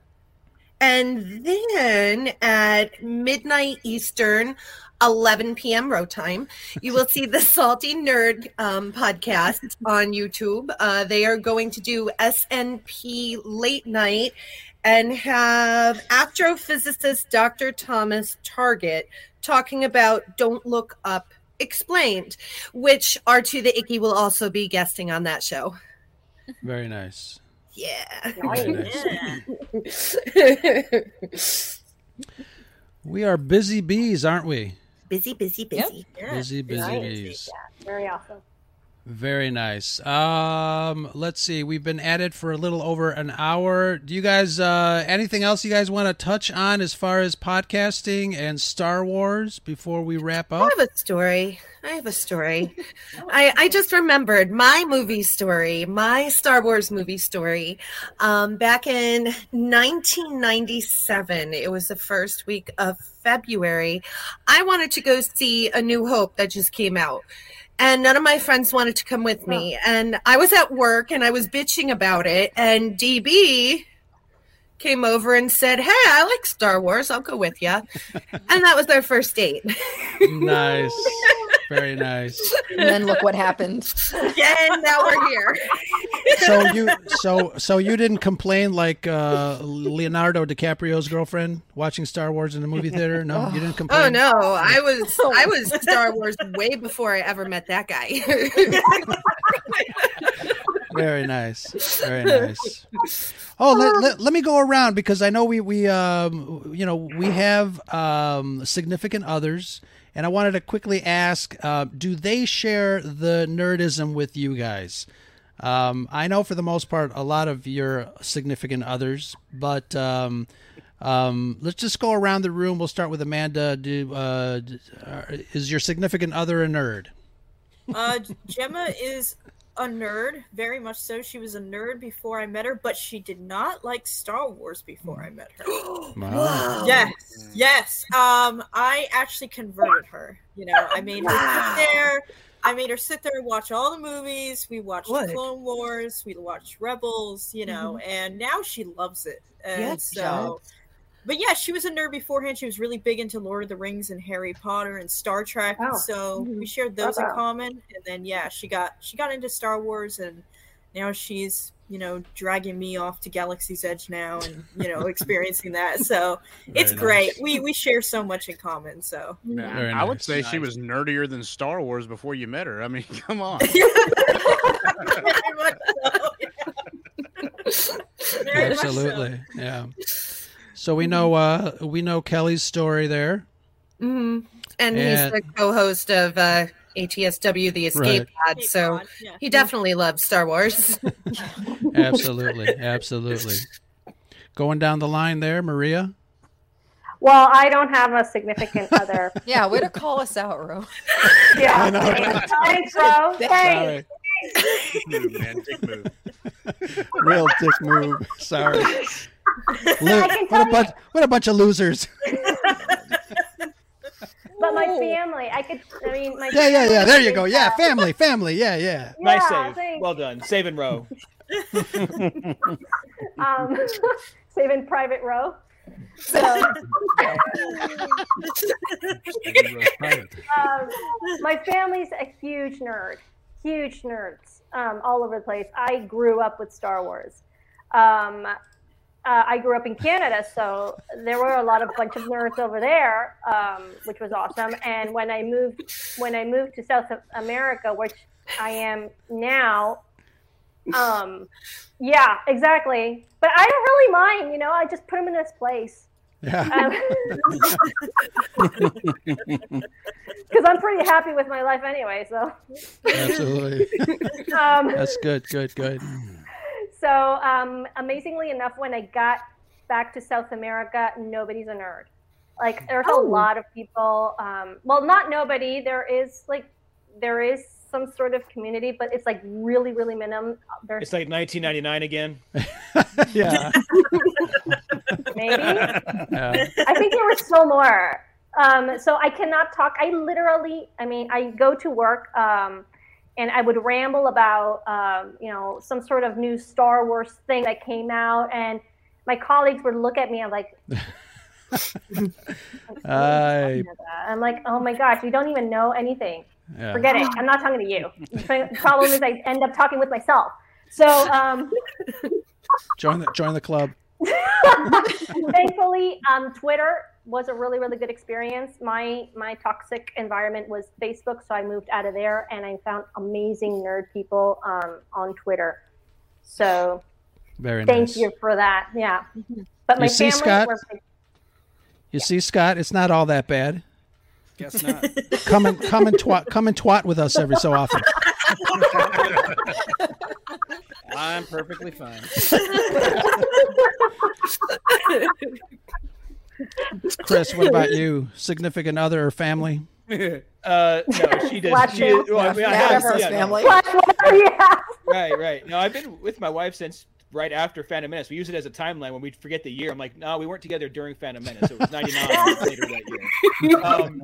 And then at midnight Eastern, 11 p.m. road time, you will see the Salty Nerd um, podcast on YouTube. Uh, they are going to do SNP late night and have astrophysicist Dr. Thomas Target talking about Don't Look Up Explained, which R2 the Icky will also be guesting on that show. Very nice. Yeah. Very We are busy bees, aren't we? busy, busy, busy. Busy, busy Nice. bees. Very awesome. Very nice. Um, let's see. We've been at it for a little over an hour. Do you guys uh anything else you guys want to touch on as far as podcasting and Star Wars before we wrap up? I have a story. I have a story. I, I just remembered my movie story, my Star Wars movie story. Um, back in 1997, it was the first week of February. I wanted to go see A New Hope that just came out. And none of my friends wanted to come with me. And I was at work and I was bitching about it. And DB came over and said, Hey, I like Star Wars. I'll go with you. and that was our first date. nice. Very nice. And then look what happened. and now we're here. So you so so you didn't complain like uh Leonardo DiCaprio's girlfriend watching Star Wars in the movie theater? No, you didn't complain. Oh no, I was I was Star Wars way before I ever met that guy. Very nice. Very nice. Oh, let, let, let me go around because I know we we um you know we have um significant others, and I wanted to quickly ask: uh, Do they share the nerdism with you guys? Um, I know for the most part a lot of your significant others, but um, um, let's just go around the room. We'll start with Amanda. Do uh, uh, is your significant other a nerd? Uh, Gemma is a nerd, very much so. She was a nerd before I met her, but she did not like Star Wars before I met her. Wow. Yes, yes. Um, I actually converted her. You know, I made her sit there. I made her sit there and watch all the movies. We watched Good. Clone Wars. We watched Rebels. You know, and now she loves it. And Yes, so, but yeah, she was a nerd beforehand. She was really big into Lord of the Rings and Harry Potter and Star Trek. Oh. So Mhm. we shared those in Wow. common. And then yeah, she got she got into Star Wars and now she's you know dragging me off to Galaxy's Edge now and you know experiencing that. So it's Very great. We we share so much in common. So Yeah, Very I would nice. say she was nerdier than Star Wars before you met her. I mean, come on. Very much so. Absolutely. Yeah. So we know uh we know Kelly's story there. hmm And, And- he's the co-host of uh, ATSW, the Escape Right. Pod. So he definitely loves Star Wars. Absolutely. Absolutely. Going down the line there, Maria. Well, I don't have a significant other. Yeah, way to call us out, Ro. Yeah. I know. Thanks, bro. Thanks. Dick move, man. Dick move. Real dick move. Sorry. I Lo- what a bunch what a bunch of losers. But my family, I could. I mean, my. Yeah, yeah, yeah. There you go. Yeah, family, family. Yeah, yeah. nice save. thanks. Well done. Save and row. um, save saving private row. So, um, my family's a huge nerd, huge nerds, um, all over the place. I grew up with Star Wars. Um, uh, I grew up in Canada, so there were a lot of bunch of nerds over there, um, which was awesome. And when I moved, when I moved to South America, which I am now, um, yeah, exactly. But I don't really mind, you know. I just put them in this place. Yeah. Because I'm pretty happy with my life anyway. So. Absolutely. um, That's good, good, good. So, um, amazingly enough, when I got back to South America, nobody's a nerd. Like, there's Oh. a lot of people. Um, well, not nobody. There is like, there is some sort of community, but it's like really, really minimum. There's It's like 1999 again. Yeah. maybe. Yeah. I think there was still more. Um, so I cannot talk. I literally, I mean, I go to work um, and I would ramble about, um, you know, some sort of new Star Wars thing that came out, and my colleagues would look at me and like, I, I'm like, oh my gosh, you don't even know anything. yeah. Forget it. I'm not talking to you. The problem is I end up talking with myself. So um, Join the join the club. thankfully, um, Twitter was a really, really good experience. My my toxic environment was Facebook, so I moved out of there, and I found amazing nerd people um, on Twitter. So Very thank nice. you for that. Yeah, but my You see, family Scott? were You see, Scott, it's not all that bad. Guess not. Come and come and twat come and twat with us every so often. I'm perfectly fine. Chris, what about you? Significant other or family? Uh, no, she does. Flash She is, sale. well, I mean, I have- Everest yeah, no. family. yeah. Right, right. No, I've been with my wife since right after Phantom Menace. We use it as a timeline when we forget the year. I'm like, no, we weren't together during Phantom Menace. It was 99 later that year. Um,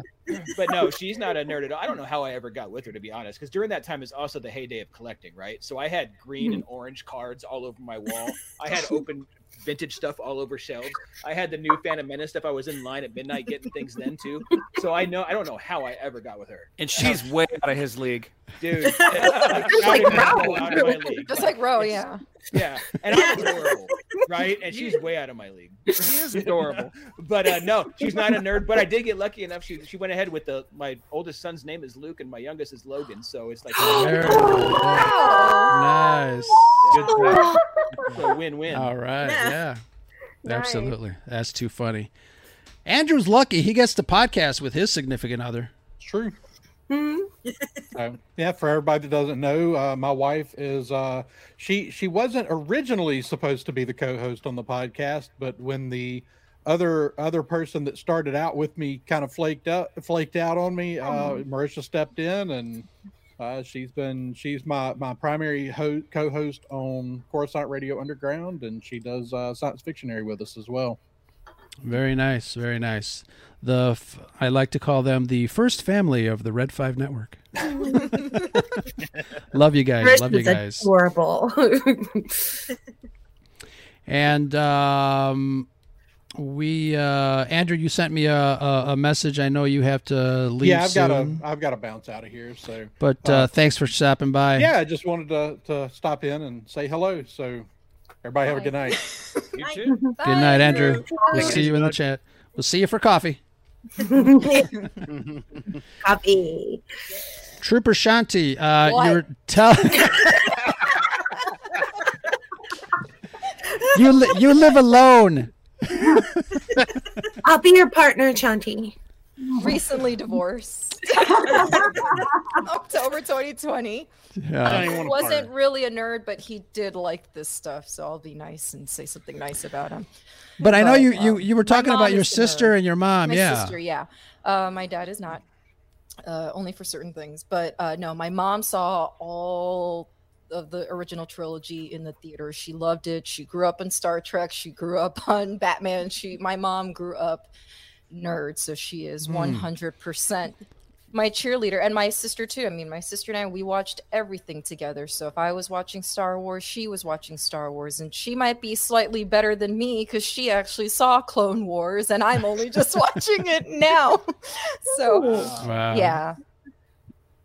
but no, she's not a nerd at all. I don't know how I ever got with her, to be honest, because during that time is also the heyday of collecting, right? So I had green and orange cards all over my wall. I had open vintage stuff all over shelves. I had the new Phantom Menace stuff. I was in line at midnight getting things then too. So I know I don't know how I ever got with her. And she's uh, way out of his league. Dude, Just like of Ro. out of my league. Just Like, like Ro, yeah. Yeah, and I'm adorable, right? And she's way out of my league. She is adorable. But uh, no, she's not a nerd. But I did get lucky enough. She she went ahead with the my oldest son's name is Luke and my youngest is Logan. So it's like Very good. Nice. good stuff. So win-win. All right. Yeah. Yeah. Nice. Absolutely. That's too funny. Andrew's lucky. He gets to podcast with his significant other. It's true. Uh, yeah, for everybody that doesn't know, uh, my wife is uh, she she wasn't originally supposed to be the co-host on the podcast, but when the other other person that started out with me kind of flaked out flaked out on me, uh, Marisha stepped in and uh, she's been she's my my primary ho- co-host on Coruscant Radio Underground, and she does uh, science fictionary with us as well. Very nice. Very nice. The f- I like to call them the first family of the Red Five Network. Love you guys. Chris Love you is guys. adorable. And um, we uh, Andrew, you sent me a, a, a message. I know you have to leave. yeah, I've got to soon, I've got to bounce out of here. So, But uh, thanks for stopping by. yeah, I just wanted to to stop in and say hello. So, everybody have a good night. You too. Good night, Andrew. We'll see you in the chat. We'll see you for coffee. Copy. Trooper Shanti, uh, you're telling. you li- you live alone. I'll be your partner, Shanti. Recently divorced. October 2020. Yeah. I don't even He wanna wasn't part. really a nerd, but he did like this stuff, so I'll be nice and say something nice about him. But I know you um, you you were talking about your is the nerd. sister and your mom. My yeah. sister, yeah. Uh, my dad is not. Uh, only for certain things, but uh, no, my mom saw all of the original trilogy in the theater. She loved it. She grew up on Star Trek. She grew up on Batman. She, my mom, grew up nerd, so she is Hmm. one hundred percent my cheerleader, and my sister too. I mean, my sister and I, we watched everything together. So if I was watching Star Wars, she was watching Star Wars, and she might be slightly better than me because she actually saw Clone Wars, and I'm only just watching it now. so Wow. yeah.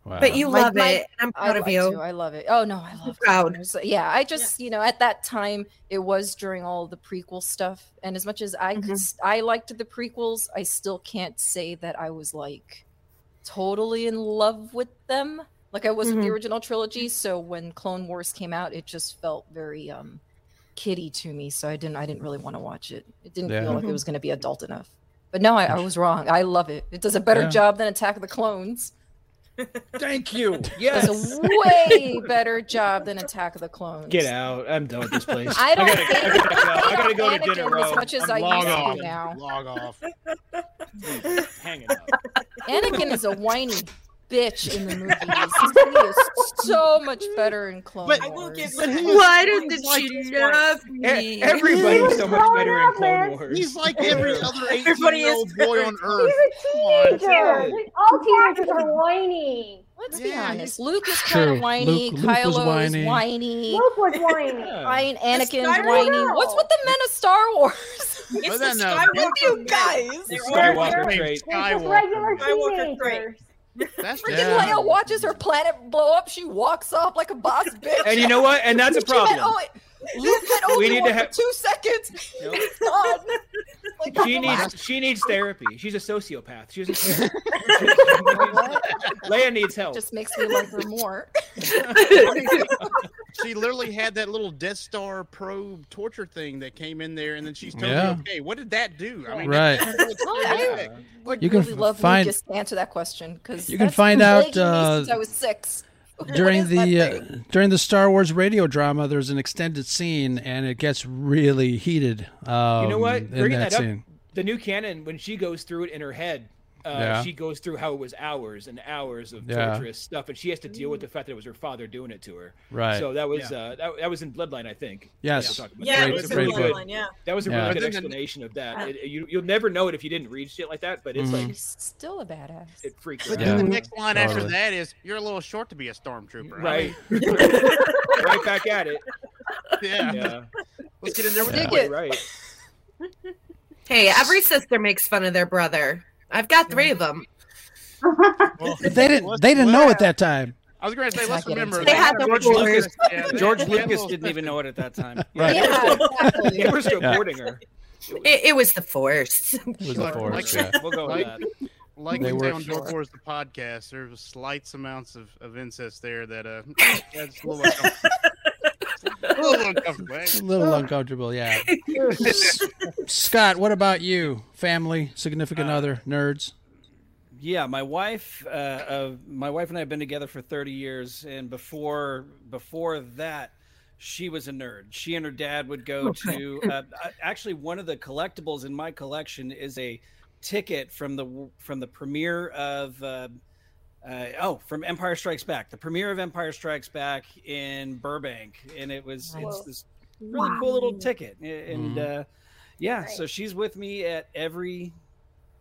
But you love my- it. I'm I of like you. to. I love it. Oh no, I love proud. Clone Wars. Yeah, I just you know at that time it was during all the prequel stuff, and as much as I Mm-hmm. could, s- I liked the prequels. I still can't say that I was like totally in love with them, like I was with the original trilogy. So when Clone Wars came out, it just felt very um kiddie to me. So I didn't I didn't really want to watch it. It didn't Yeah. feel like it Mhm. was going to be adult enough. But no, I, I was wrong. I love it. It does a better Yeah. job than Attack of the Clones. Thank you. Does Yes. a way better job than Attack of the Clones. Get out. I'm done with this place. I don't gotta, think- I gotta go. I gotta go to Anakin dinner as row. much as I'm I log used to off. now. Log off. Hanging out. Anakin is a whiny bitch in the movies. he is so much better in Clone But- Wars. Why didn't she love E- me? Everybody's so much better in up, Clone. Wars. He's like every other 18-year-old boy on Earth. He's earth. a Come on. teenager. All teenagers are whiny. Let's be honest. Luke is kind of whiny. Luke- Luke was Kylo whiny. is whiny. Luke was whiny. Fine, Anakin's Skywalker. whiny. What's with the men of Star Wars? It's But the then, uh, Skywalker you guys. They're Skywalker all- trait. They're just Skywalker. regular Skywalker trait. Teenagers. That's Freaking Yeah. Leia watches her planet blow up. She walks off like a boss bitch. And you know what? And that's a She met problem. Owen- Luke met We need Obi-Wan to have- for two seconds. Yep. He's gone. Like, She relax. needs she needs therapy. She's a sociopath. She doesn't Leia needs help. Just makes me love her more. she literally had that little Death Star probe torture thing that came in there, and then she's totally Yeah. okay. What did that do? I mean, Right. Oh, I You can really love find- me just to answer that question because You can find out, uh, since I was six. What during the uh, during the Star Wars radio drama, there's an extended scene, and it gets really heated. Um, you know what? In Bringing that, that, up, scene. the new canon when she goes through it in her head, uh, Yeah. she goes through how it was hours and hours of Yeah. torturous stuff, and she has to deal with the fact that it was her father doing it to her. Right. So that was uh, that, that was in Bloodline, I think. Yes. we'll talk about Yeah, it was in great really book. Bloodline, yeah. That was a really But good then explanation of that. It, you you'll never know it if you didn't read shit like that, but it's Mhm. like He's still a badass. it freaks But her then the next line after that is, "You're a little short to be a stormtrooper." I Right. right back at it. yeah. Yeah. Let's get in there with Dig it. Right. Hey, every sister makes fun of their brother. I've got three of them. Well, they didn't. They didn't know well, at that time. I was going to say, Let's let's not get remember They had the George George Lucas. Yeah, they- George Lucas didn't even know it at that time. Right. Yeah, exactly. They were still Yeah. courting her. It, it was the force. It was Like- the Force, like- yeah. We'll go with Like- that. Like They we were- on Dark Wars, the podcast, there was slight amounts of, of incest there that uh, that's a little uncomfortable. A little uncomfortable. It's a little uncomfortable, yeah. S- Scott, what about you? Family, significant Uh, other, nerds. Yeah, my wife, uh, uh, my wife and I have been together for 30 years, and before before that, she was a nerd. She and her dad would go to. Uh, actually, one of the collectibles in my collection is a ticket from the from the premiere of. Uh, oh, from Empire Strikes Back, the premiere of Empire Strikes Back in Burbank, and it was it's this really cool little ticket, A- and Mhm. uh, yeah, so she's with me at every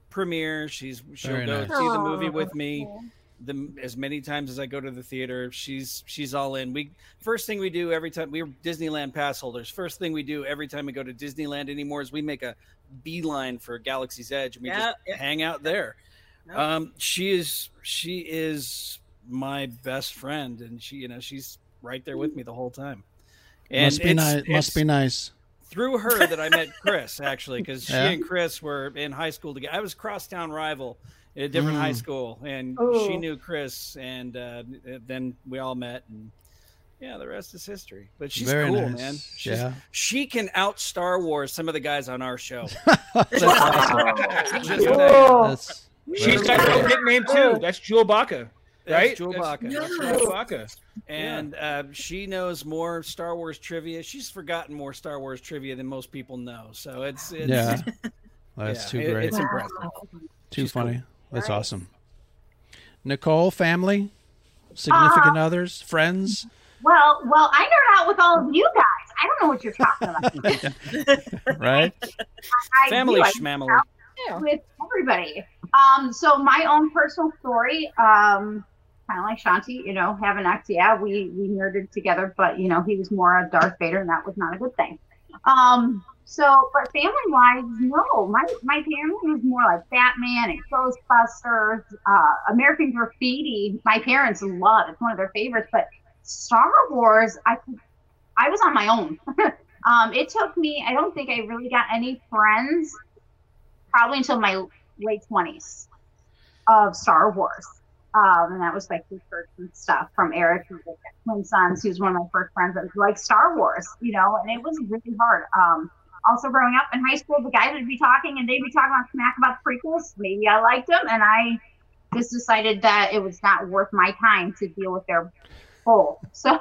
premiere. She's she'll Very go nice. see the movie with me. the as many times as I go to the theater. She's she's all in. We first thing we do every time we're Disneyland pass holders. First thing we do every time we go to Disneyland anymore is we make a beeline for Galaxy's Edge and we Yeah, just yeah. hang out there. No. Um, she is she is my best friend, and she you know she's right there with me the whole time. And must be nice. Must be nice. through her that I met Chris actually because she and Chris were in high school together. I was crosstown rival at a different high Mm. school, and Ooh. she knew Chris, and uh, then we all met, and yeah, the rest is history. But she's Very cool, nice. man. She's, Yeah. she can out Star Wars some of the guys on our show. That's awesome. Just Cool. That's She's got a nickname too. That's Jewel Baca, right? That's Jewel Baca. That's That's Jewel. Baca. And uh, she knows more Star Wars trivia. She's forgotten more Star Wars trivia than most people know. So it's, it's yeah. That's yeah, too it- great. It's impressive. Too She's cool. funny. That's Nice. awesome. Nicole, family, significant Uh, others, friends. Well, well, I nerd out with all of you guys. I don't know what you're talking about. right? I Family do. I schmamily. Out with everybody. Um, so my own personal story, um, kind of like Shanti, you know, have an ex. Yeah, we we nerded together, but you know, he was more a Darth Vader, and that was not a good thing. Um, so, but family wise, no, my my family was more like Batman and Ghostbusters, uh, American Graffiti. My parents love it's one of their favorites, but Star Wars, I I was on my own. um, it took me, I don't think I really got any friends probably until my late 20s of Star Wars. Um, and that was like research and stuff from Eric, who was at Twin Sons. who's one of my first friends that was like Star Wars, you know, and it was really hard. Um, also growing up in high school, the guys would be talking and they'd be talking about smack about the prequels. Maybe I liked them, and I just decided that it was not worth my time to deal with their bull. So,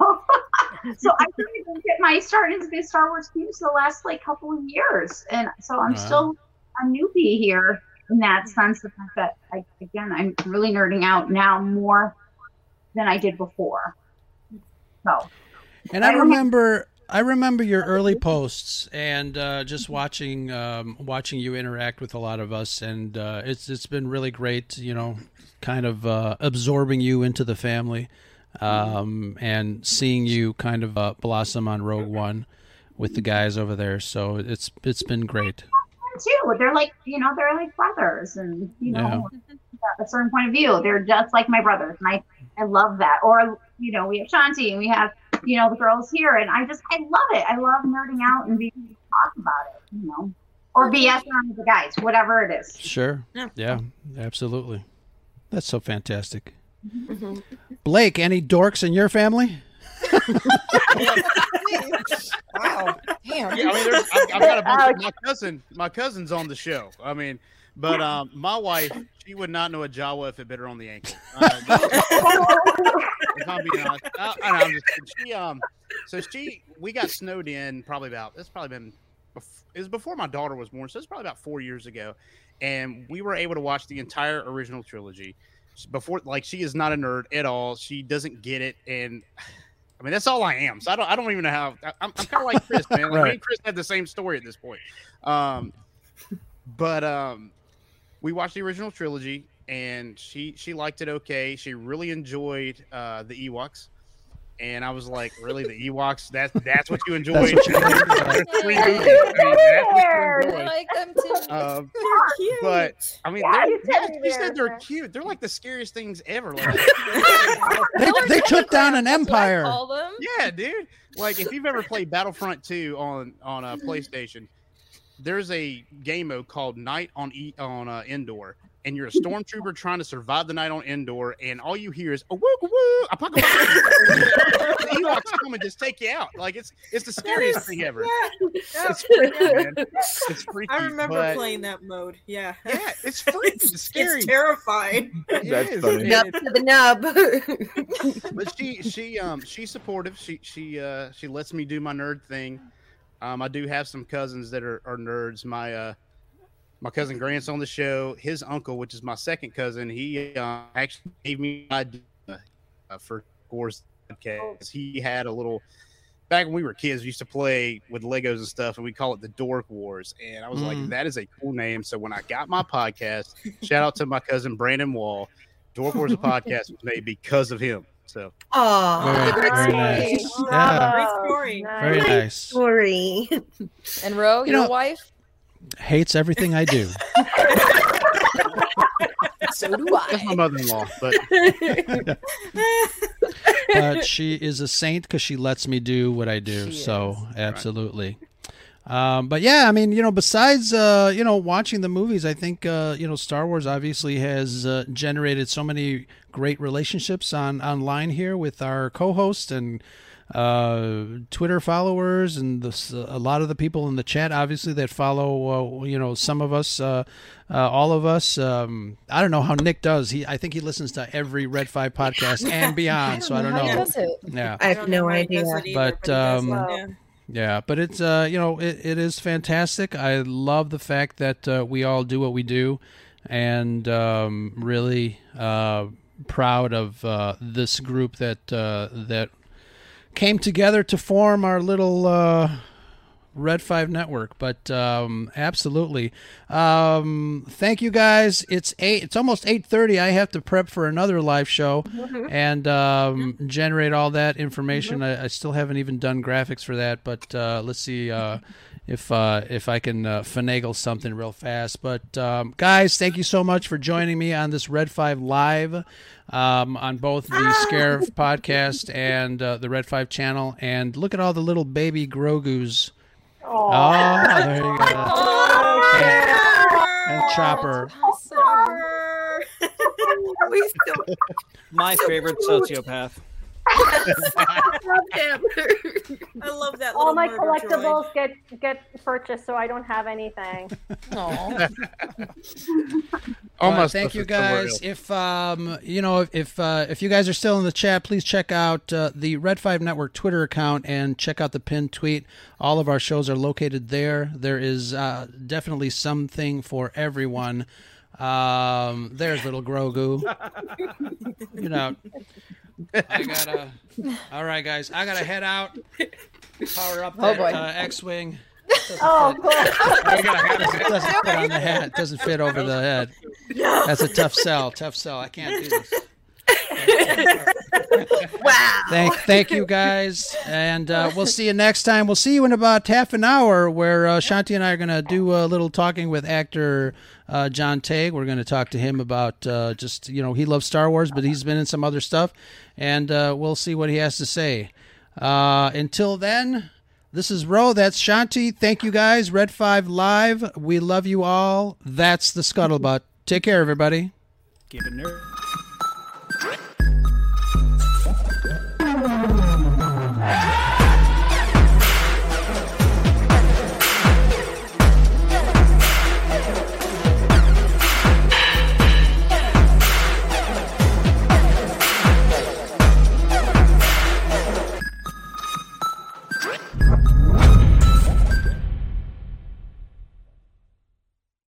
so I didn't get my start into the Star Wars games the last like couple of years, and so I'm Wow. still a newbie here in that sense. The fact that I, again, I'm really nerding out now more than I did before. So, And I remember, I remember your early posts and uh, just watching, um, watching you interact with a lot of us, and uh, it's it's been really great. You know, kind of uh, absorbing you into the family, um, and seeing you kind of uh, blossom on Rogue One with the guys over there. So it's it's been great. Too, they're like you know they're like brothers, and you know a certain point of view, they're just like my brothers, and I I love that. Or you know we have Shanti and we have you know the girls here, and I just I love it. I love nerding out and being able to talk about it, you know, or BS around with the guys, whatever it is. Sure. Yeah. Yeah, absolutely. That's so fantastic. Mm-hmm. Blake, any dorks in your family? Wow. Damn. Yeah, I mean, I've, I've got a bunch of my cousin. My cousin's on the show. I mean, but um, my wife, she would not know a Jawa if it bit her on the ankle. Uh, if I'm being honest, I, I know, I'm just. She um, so she we got snowed in probably about it's probably been it was before my daughter was born, so it's probably about four years ago, and we were able to watch the entire original trilogy. Before, like, she is not a nerd at all. She doesn't get it, and I mean, that's all I am. So I don't, I don't even know how. I, I'm, I'm kind of like Chris, man. Like, me and Chris have the same story at this point. Um, but um, we watched the original trilogy, and she she liked it okay. She really enjoyed uh, the Ewoks, and I was like, really, the Ewoks? That's that's what you enjoyed. what you three movies. I mean, that's what you I like them too. Um, They're cute. but I mean, Yeah, they're, you yeah, teddy said they're cute. They're like the scariest things ever. Like, They, they took down an That's what I empire. yeah, dude. Like if you've ever played Battlefront 2 on on a PlayStation, there's a game mode called Night on e- on uh, Endor, and you're a stormtrooper trying to survive the night on Endor, and all you hear is a woo woo, a puck, the Ewoks come and just take you out. Like it's it's the scariest thing ever. It's freaky, man. It's freaky. I remember but- playing that mode. Yeah. Yeah, it's freaky. It's scary. It's terrifying. That's is, funny. Nub to the nub. but she she um she's supportive. She she uh she lets me do my nerd thing. Um, I do have some cousins that are, are nerds. My uh my cousin Grant's on the show. His uncle, which is my second cousin, he uh, actually gave me an idea uh, for Gore's podcast. He had a little back when we were kids. We used to play with Legos and stuff, and we call it the Dork Wars. And I was like, Mm. that is a cool name. So when I got my podcast, shout out to my cousin Brandon Wall. Dork Wars podcast was made because of him. So Oh, Very- very nice. Yeah. Great story. Very nice. Story. And Ro, You your know- wife? Hates everything I do. So do I. that's my mother-in-law. But but she is a saint because she lets me do what I do. so absolutely. Um, but yeah, I mean, you know, besides uh, you know watching the movies, I think uh, you know Star Wars obviously has uh, generated so many great relationships on online here with our co-host and uh, Twitter followers and this, a lot of the people in the chat, obviously that follow. Uh, you know, some of us, uh, uh, all of us. Um, I don't know how Nick does. He, I think he listens to every Red Five podcast and beyond. so I don't how know. he does it. Yeah, I have no idea. but um, yeah, but it's uh, you know it, it is fantastic. I love the fact that uh, we all do what we do, and um, really uh, proud of uh, this group that uh, that came together to form our little uh, Red Five Network. But um, absolutely, um, thank you guys. It's eight. It's almost eight thirty. I have to prep for another live show and um, generate all that information. I, I still haven't even done graphics for that, but uh, let's see. Uh, if uh, if I can uh, finagle something real fast, but um, guys, thank you so much for joining me on this Red Five Live um, on both the Scare podcast and uh, the Red Five channel. And look at all the little baby Grogu's. Oh, there you go. And Chopper. My favorite sociopath. I love that. All my murder droid. collectibles get get purchased, so I don't have anything. But thank you guys. If um, you know, if if, uh, if you guys are still in the chat, please check out uh, the Red Five Network Twitter account and check out the pinned tweet. All of our shows are located there. There is uh, definitely something for everyone. Um, there's little Grogu. you know, I gotta. All right, guys, I gotta head out. Power up Oh, that boy. uh, X-wing. Oh, cool. I gotta it. It doesn't fit on the hat. It doesn't fit over the head. That's a tough sell. Tough sell. I can't do this. wow. Thank, thank you guys, and uh, we'll see you next time. We'll see you in about half an hour, where uh, Shanti and I are going to do a little talking with actor uh, John Tag. We're going to talk to him about uh, just, you know, he loves Star Wars, but he's been in some other stuff, and uh, we'll see what he has to say. Uh, until then, this is Ro. That's Shanti. Thank you guys. Red 5 Live. We love you all. That's the Scuttlebutt. Take care, everybody. Give a nerd.